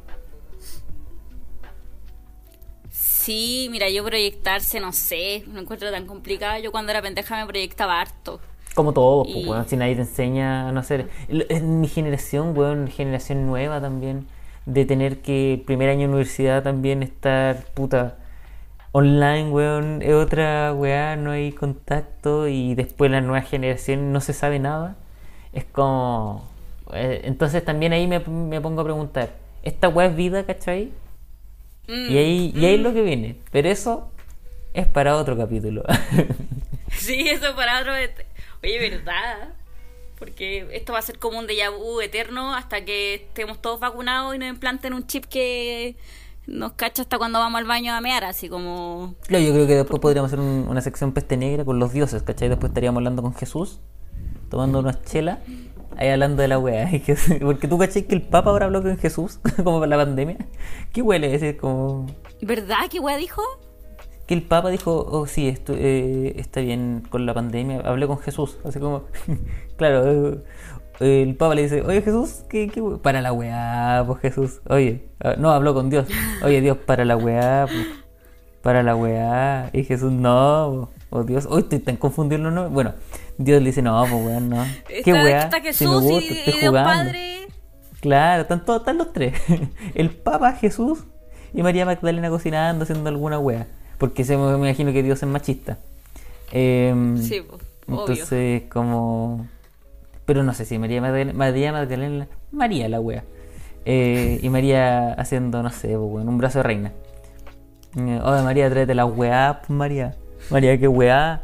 Sí, mira, yo proyectarse, no sé, no encuentro tan complicado. Yo cuando era pendeja me proyectaba harto. Como todo, pues, Y- weón, si nadie te enseña a no hacer. En mi generación, weón, generación nueva también, de tener que primer año de universidad también estar, puta, online, weón, es otra weá, no hay contacto y después la nueva generación no se sabe nada. Es como. eh, Entonces también ahí me, me pongo a preguntar, ¿esta weá es vida, cachai? Mm, Y ahí, y ahí es lo que viene. Pero eso es para otro capítulo. Sí, eso para otro. Oye, ¿verdad? Porque esto va a ser como un déjà vu eterno hasta que estemos todos vacunados y nos implanten un chip que nos cacha hasta cuando vamos al baño a mear, así como. Claro, yo creo que después podríamos hacer un- una sección peste negra con los dioses, ¿cachai? Después estaríamos hablando con Jesús, tomando unas chelas, ahí hablando de la que- Porque tú, ¿cachai? Que el Papa ahora habló con Jesús, como para la pandemia. ¿Qué huele ese? Como... ¿Verdad? ¿Qué wea dijo? Que el Papa dijo, oh sí, esto, eh, está bien con la pandemia. Hablé con Jesús, así como, claro, eh, el Papa le dice, oye Jesús, ¿qué, qué para la weá, pues Jesús. Oye, ah, no, habló con Dios. Oye Dios, para la weá, pues, para la weá. Y Jesús, no, oh Dios, hoy estoy tan confundido los nombres. Bueno, Dios le dice, no, pues weá, no. ¿Qué Está, weá? está Si me Jesús gusta, y, estoy y Dios jugando. Padre. Claro, están todos, están los tres. El Papa, Jesús y María Magdalena cocinando, haciendo alguna wea. Porque se me imagino que Dios es machista. Em, Sí, obvio. entonces, como. Pero no sé si María Magdalena. María Magdalena. María la wea. Eh, y María haciendo, no sé, pues, weón, un brazo de reina. Eh, Oye, María, tráete la weá, pues, María. María, qué weá.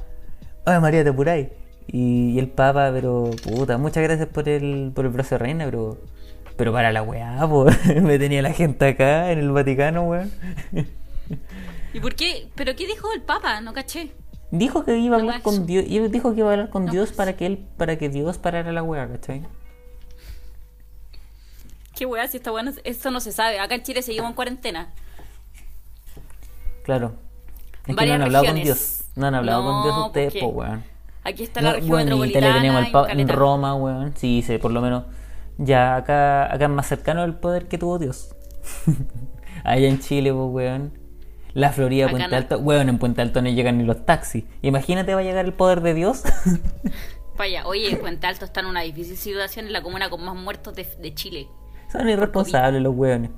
Oye, María, te apuráis. Y, y el Papa, pero puta, muchas gracias por el, por el brazo de reina, pero. Pero para la weá, pues. Me tenía la gente acá en el Vaticano, weón. ¿Y por qué? ¿Pero qué dijo el Papa? No caché. Dijo que iba a No hablar cacho. con Dios, y dijo que iba a hablar con No Dios cacho. para que él, para que Dios parara la weá, ¿cachai? Qué wea, si está bueno. Eso no se sabe. Acá en Chile seguimos en cuarentena. Claro. Es que no han hablado con regiones. Dios. No han hablado con Dios No, ustedes, pues weón. Aquí está No, la región bueno, y Italia metropolitana. tenemos el en. Roma, weón. Sí, sí, por lo menos ya acá, acá es más cercano el poder que tuvo Dios. Allá en Chile, pues, weón. La Florida, Acá Puente no. Alto. Weón, en Puente Alto no llegan ni los taxis. Imagínate va a llegar el poder de Dios. Vaya, oye, Puente Alto está en una difícil situación en la comuna con más muertos de, de Chile. Son irresponsables los weones.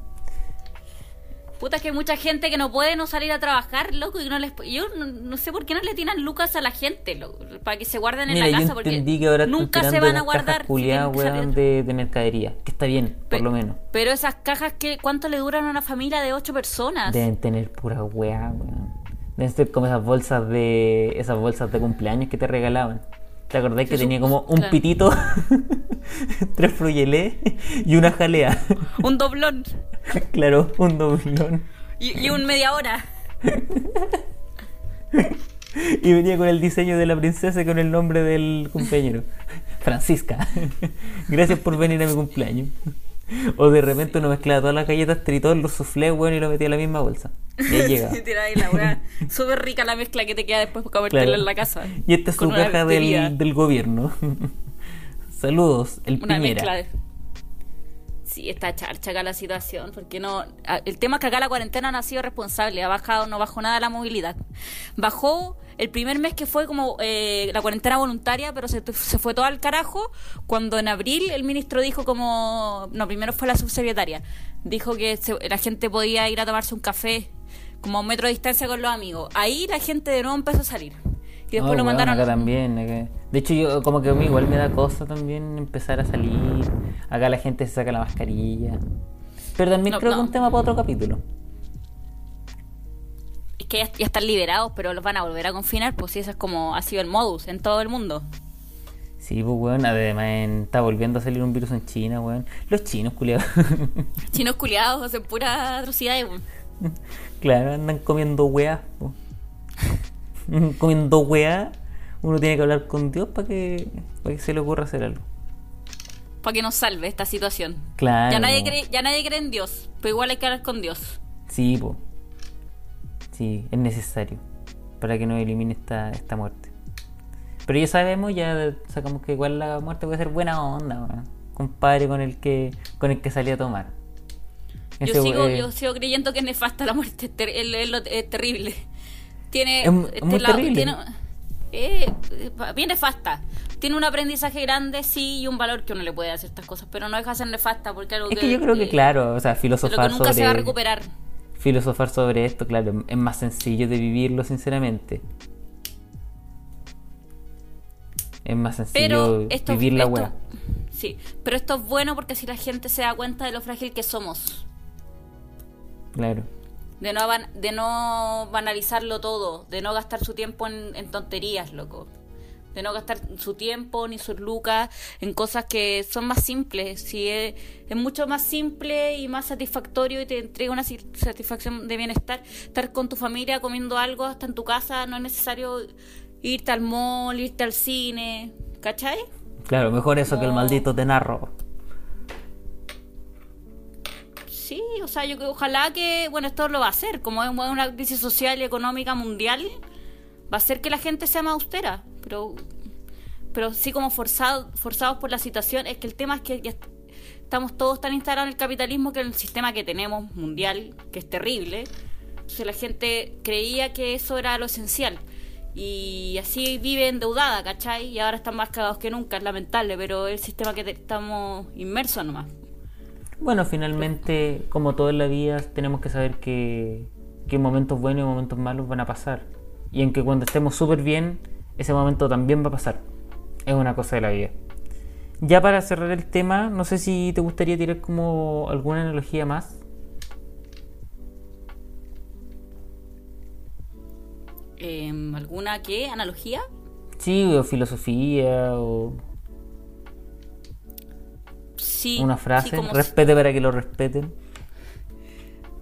Puta, es que hay mucha gente que no puede no salir a trabajar, loco, y no les... Yo no, no sé por qué no le tiran lucas a la gente, loco, para que se guarden en Mira, la yo casa, porque que ahora nunca se van a guardar. si culiadas, que weón, de, de mercadería. Que está bien, por lo menos. Pero esas cajas, que ¿cuánto le duran a una familia de ocho personas? Deben tener pura weá, weón. Deben ser como esas bolsas de. esas bolsas de cumpleaños que te regalaban. ¿Te acordás que tenía como un claro. pitito, tres fruyelé y una jalea? Un doblón claro, un doblón. y, y un media hora. Y venía con el diseño de la princesa y con el nombre del cumpleañero. Francisca. Gracias por venir a mi cumpleaños. O de repente uno mezclaba todas las galletas tritón, los soufflés, weón, y lo metía en la misma bolsa. Y ahí llega. La. Súper rica la mezcla que te queda después para comértela Claro. en la casa. Y esta es su caja del, del gobierno. Saludos, el Una Piñera. mezcla de... Sí, está charcha acá la situación, porque no... El tema es que acá la cuarentena no ha sido responsable, ha bajado, no bajó nada la movilidad. Bajó el primer mes que fue como eh, la cuarentena voluntaria, pero se, se fue todo al carajo, cuando en abril el ministro dijo como... No, primero fue la subsecretaria, dijo que se- la gente podía ir a tomarse un café como a un metro de distancia con los amigos. Ahí la gente de nuevo empezó a salir. Y después Oh, lo mandaron... acá también. acá. De hecho, yo como que a mí igual me da cosa también empezar a salir. Acá la gente se saca la mascarilla. Pero también No, creo que es un tema para otro capítulo. Es que ya, ya están liberados, pero los van a volver a confinar, pues sí, eso es como ha sido el modus en todo el mundo. Sí, pues weón, además en- está volviendo a salir un virus en China, weón. Los chinos, culiados. Chinos culiados hacen pura atrocidad. claro, andan comiendo weas. comiendo weas. Uno tiene que hablar con Dios para que, para que se le ocurra hacer algo. Para que nos salve esta situación. Claro. Ya nadie, cree, ya nadie cree en Dios, pero igual hay que hablar con Dios. Sí, po. Sí, es necesario para que nos elimine esta, esta muerte. Pero ya sabemos, ya sacamos que igual la muerte puede ser buena onda. Compadre con el que con el que salí a tomar. Yo Ese, sigo, eh, yo sigo creyendo que es nefasta la muerte, es, ter- es- es lo- es terrible. Tiene. Es mu- es muy terrible. tiene- eh, eh, bien nefasta. Tiene un aprendizaje grande, sí, y un valor que uno le puede hacer estas cosas, pero no deja de ser nefasta porque algo Es que yo creo que, claro, o sea, filosofar que nunca se va a recuperar. filosofar sobre esto, claro, es más sencillo de vivirlo, sinceramente. Es más Pero sencillo esto, vivir la esto- wea. Sí, pero esto es bueno porque así la gente se da cuenta de lo frágil que somos. Claro. De no, de no banalizarlo todo, de no gastar su tiempo en, en tonterías, loco. De no gastar su tiempo ni sus lucas en cosas que son más simples. Si es, es mucho más simple y más satisfactorio y te entrega una satisfacción de bienestar. Estar con tu familia comiendo algo hasta en tu casa, no es necesario irte al mall, irte al cine. ¿Cachai? Claro, mejor eso que el maldito tenarro. Sí, o sea, yo creo, ojalá que, bueno, esto lo va a hacer, como es una crisis social y económica mundial, va a hacer que la gente sea más austera, pero, pero sí como forzado, forzados por la situación, es que el tema es que ya est- estamos todos tan instalados en el capitalismo que en el sistema que tenemos mundial, que es terrible, entonces la gente creía que eso era lo esencial. Y así vive endeudada, ¿cachai? Y ahora están más cagados que nunca, es lamentable, pero es el sistema que te- estamos inmersos nomás. Bueno, finalmente, como todo en la vida, tenemos que saber que, que momentos buenos y momentos malos van a pasar. Y en que cuando estemos súper bien, ese momento también va a pasar. Es una cosa de la vida. Ya para cerrar el tema, no sé si te gustaría tirar como alguna analogía más. Em, ¿Alguna qué? ¿Analogía? Sí, o filosofía, o Sí. una sí, frase. como- Respete para que lo respeten.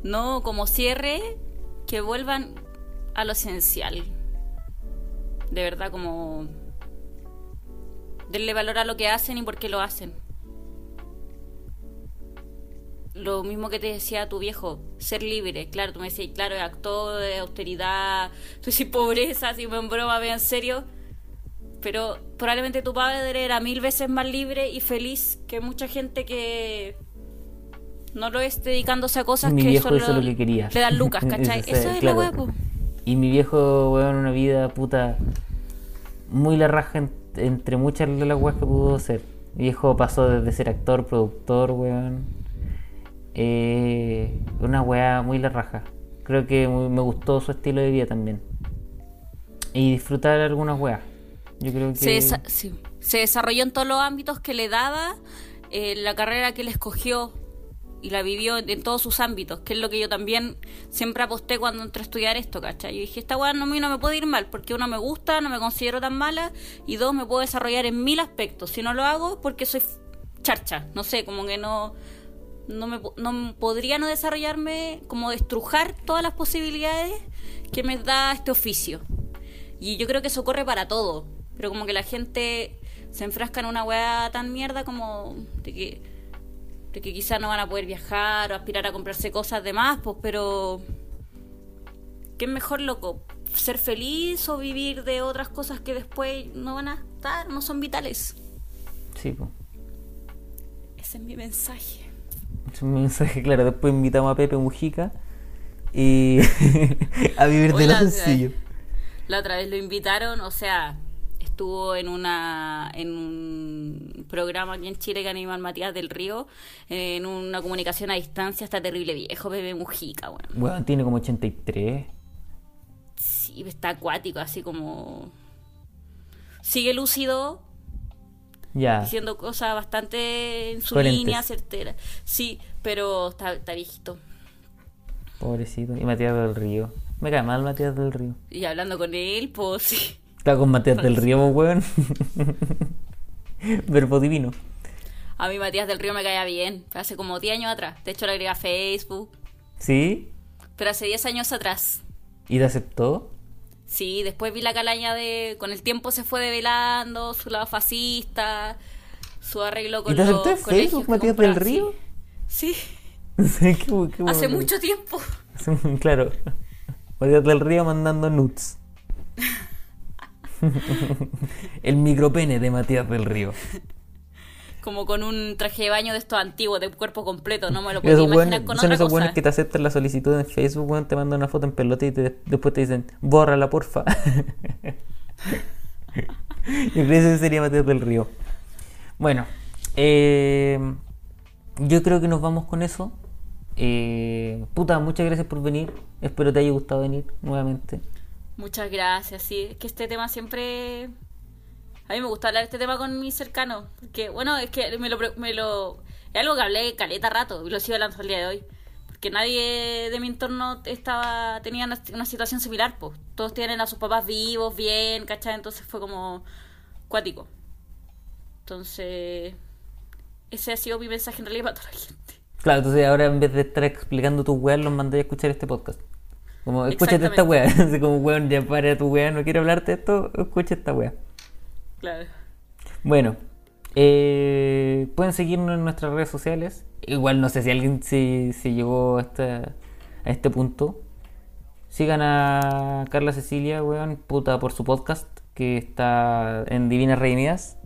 no, como cierre, que vuelvan a lo esencial. De verdad, como. Denle valor a lo que hacen y por qué lo hacen. Lo mismo que te decía tu viejo, ser libre. Claro, tú me decías, claro, es actor de austeridad, tú decís pobreza, si me en broma, ve en serio. Pero probablemente tu padre era mil veces más libre y feliz que mucha gente que no lo es dedicándose a cosas Mi que viejo solo lo que quería. le dan lucas, ¿cachai? Eso es claro. la huevo. Y mi viejo, weón, una vida puta muy la raja en- entre muchas de las weas que pudo ser. Mi viejo pasó desde ser actor, productor, weón. Eh, una wea muy la raja. Creo que muy- me gustó su estilo de vida también. Y disfrutar algunas weas. Yo creo que... Se, desa- sí. Se desarrolló en todos los ámbitos que le daba eh, la carrera que él escogió y la vivió en, en todos sus ámbitos, que es lo que yo también siempre aposté cuando entré a estudiar esto, ¿cachai? Yo dije, esta weá no, no me puede ir mal, porque uno me gusta, no me considero tan mala, y dos, me puedo desarrollar en mil aspectos. Si no lo hago, porque soy charcha, no sé, como que no... No, me, no podría no desarrollarme, como destrujar todas las posibilidades que me da este oficio. Y yo creo que eso corre para todo. Pero como que la gente se enfrasca en una weá tan mierda como de que, de que quizás no van a poder viajar o aspirar a comprarse cosas de más, pues, pero... ¿Qué es mejor, loco? ¿Ser feliz o vivir de otras cosas que después no van a estar, no son vitales? Sí, po. Ese es mi mensaje. muchos mensajes. Claro, después invitamos a Pepe Mujica y a vivir de lo la- sencillo. La otra vez lo invitaron, o sea, estuvo en una en un programa aquí en Chile que anima Matías del Río, en una comunicación a distancia, está terrible viejo, Pepe Mujica, bueno. Bueno, tiene como 83. Sí, está acuático, así como... Sigue lúcido, Ya. diciendo cosas bastante en su Coherentes. línea, certera. Sí, pero está, está viejito. Pobrecito. Y Matías del Río. Me cae mal Matías del Río. Y hablando con él, pues sí. Está con Matías del Río, weón. Verbo divino. A mí Matías del Río me caía bien, hace como 10 años atrás. De hecho, le agregué a Facebook, ¿Sí? pero hace 10 años atrás. ¿Y te aceptó? Sí, después vi la calaña de... Con el tiempo se fue develando su lado fascista, su arreglo con ¿Y te aceptó Facebook, Matías del Río? Sí, Sí, qué- qué hace mucho tiempo. Claro. Matías del Río mandando nudes. El micropene de Matías del Río. Como con un traje de baño de estos antiguos, de cuerpo completo, no me lo Y esos imaginar con son otra esos buenos que te aceptan la solicitud en Facebook, te mandan una foto en pelota y te- después te dicen, bórrala, porfa. Que ese sería Matías del Río. Bueno, eh, yo creo que nos vamos con eso. Eh, puta, muchas gracias por venir. Espero te haya gustado venir nuevamente. Muchas gracias, sí. Es que este tema siempre... A mí me gusta hablar este tema con mis cercanos. Porque, bueno, es que me lo, me lo... Es algo que hablé caleta rato y lo sigo hablando el día de hoy. Porque nadie de mi entorno estaba tenía una, una situación similar, pues. Todos tienen a sus papás vivos, bien, ¿cachai? Entonces fue como cuático. Entonces, ese ha sido mi mensaje en realidad para toda la gente. Claro, entonces ahora en vez de estar explicando tus weas, los mandé a escuchar este podcast. Como, escúchate esta wea. Así como, weón, ya para tu wea, no quiero hablarte de esto, escucha esta wea. Claro. Bueno, eh, pueden seguirnos en nuestras redes sociales. Igual no sé si alguien se, se llegó hasta a este punto. Sigan a Carla Cecilia, weón, puta, por su podcast que está en Divinas Redimidas.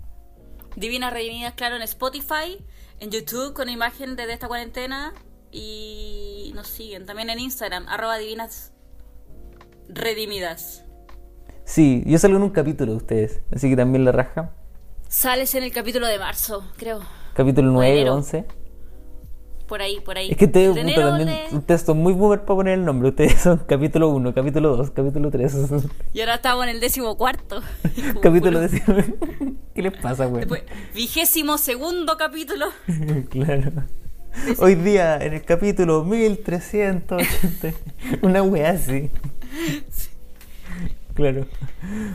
Divinas Redimidas, claro, en Spotify, en YouTube con imagen desde esta cuarentena y nos siguen también en Instagram, arroba divinas redimidas. Sí, yo salgo en un capítulo de ustedes, así que también la raja. Sales en el capítulo de marzo, creo. Capítulo O 9, enero. 11. Por ahí, por ahí. Es que ustedes, también, de- ustedes son muy boomer para poner el nombre. Ustedes son capítulo 1, capítulo 2, capítulo 3. Y ahora estamos en el décimo cuarto. capítulo décimo. ¿Qué les pasa? Después, vigésimo segundo capítulo. claro. Hoy día, en el capítulo 1380, una wea así. Claro.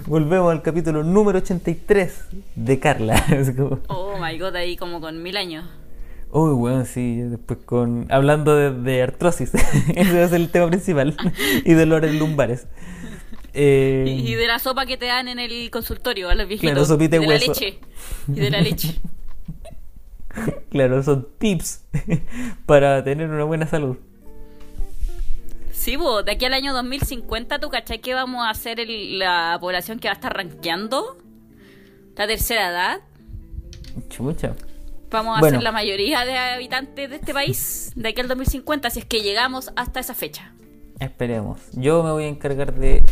Volvemos al capítulo número 83 de Carla. Es como, Oh my god, ahí como con mil años. Uy, weón, sí. Después con. Hablando de, de artrosis. Ese ser el tema principal. y dolores lumbares. Eh, Y, y de la sopa que te dan en el consultorio a los viejitos. Claro, sopita y de la leche. Y de la leche. Claro, son tips para tener una buena salud. Sí, vos, de aquí al año 2050, ¿tú cachai que vamos a ser el- la población que va a estar rankeando? La tercera edad. Chucha. Vamos a Bueno. ser la mayoría de habitantes de este país de aquí al 2050, si es que llegamos hasta esa fecha. Esperemos. Yo me voy a encargar de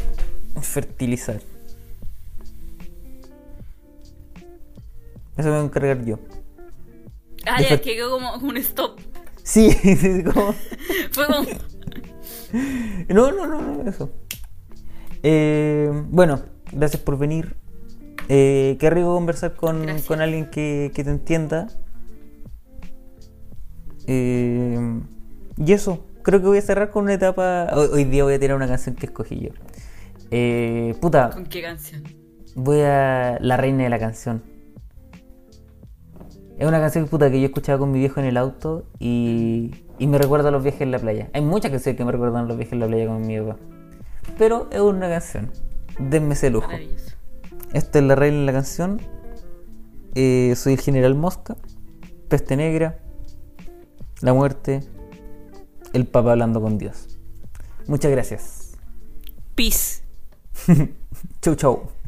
fertilizar. Eso me voy a encargar yo. Ah, ya, que quedó como un stop. Sí, sí, como- Fue como... No, no, no, no, eso. Eh, bueno, gracias por venir. Eh, qué rico conversar con, con alguien que, que te entienda. Eh, y eso, creo que voy a cerrar con una etapa. Hoy, hoy día voy a tirar una canción que escogí yo. Eh, puta, ¿Con qué canción? voy a La Reina de la Canción. Es una canción puta que yo escuchaba con mi viejo en el auto y, y me recuerda a los viajes en la playa. Hay muchas canciones que me recuerdan a los viajes en la playa con mi papá. Pero es una canción. Denme ese lujo. Esta es La Reina de la Canción. Eh, soy el General Mosca. Peste Negra. La muerte. El Papa hablando con Dios. Muchas gracias. Peace. Chau, chau.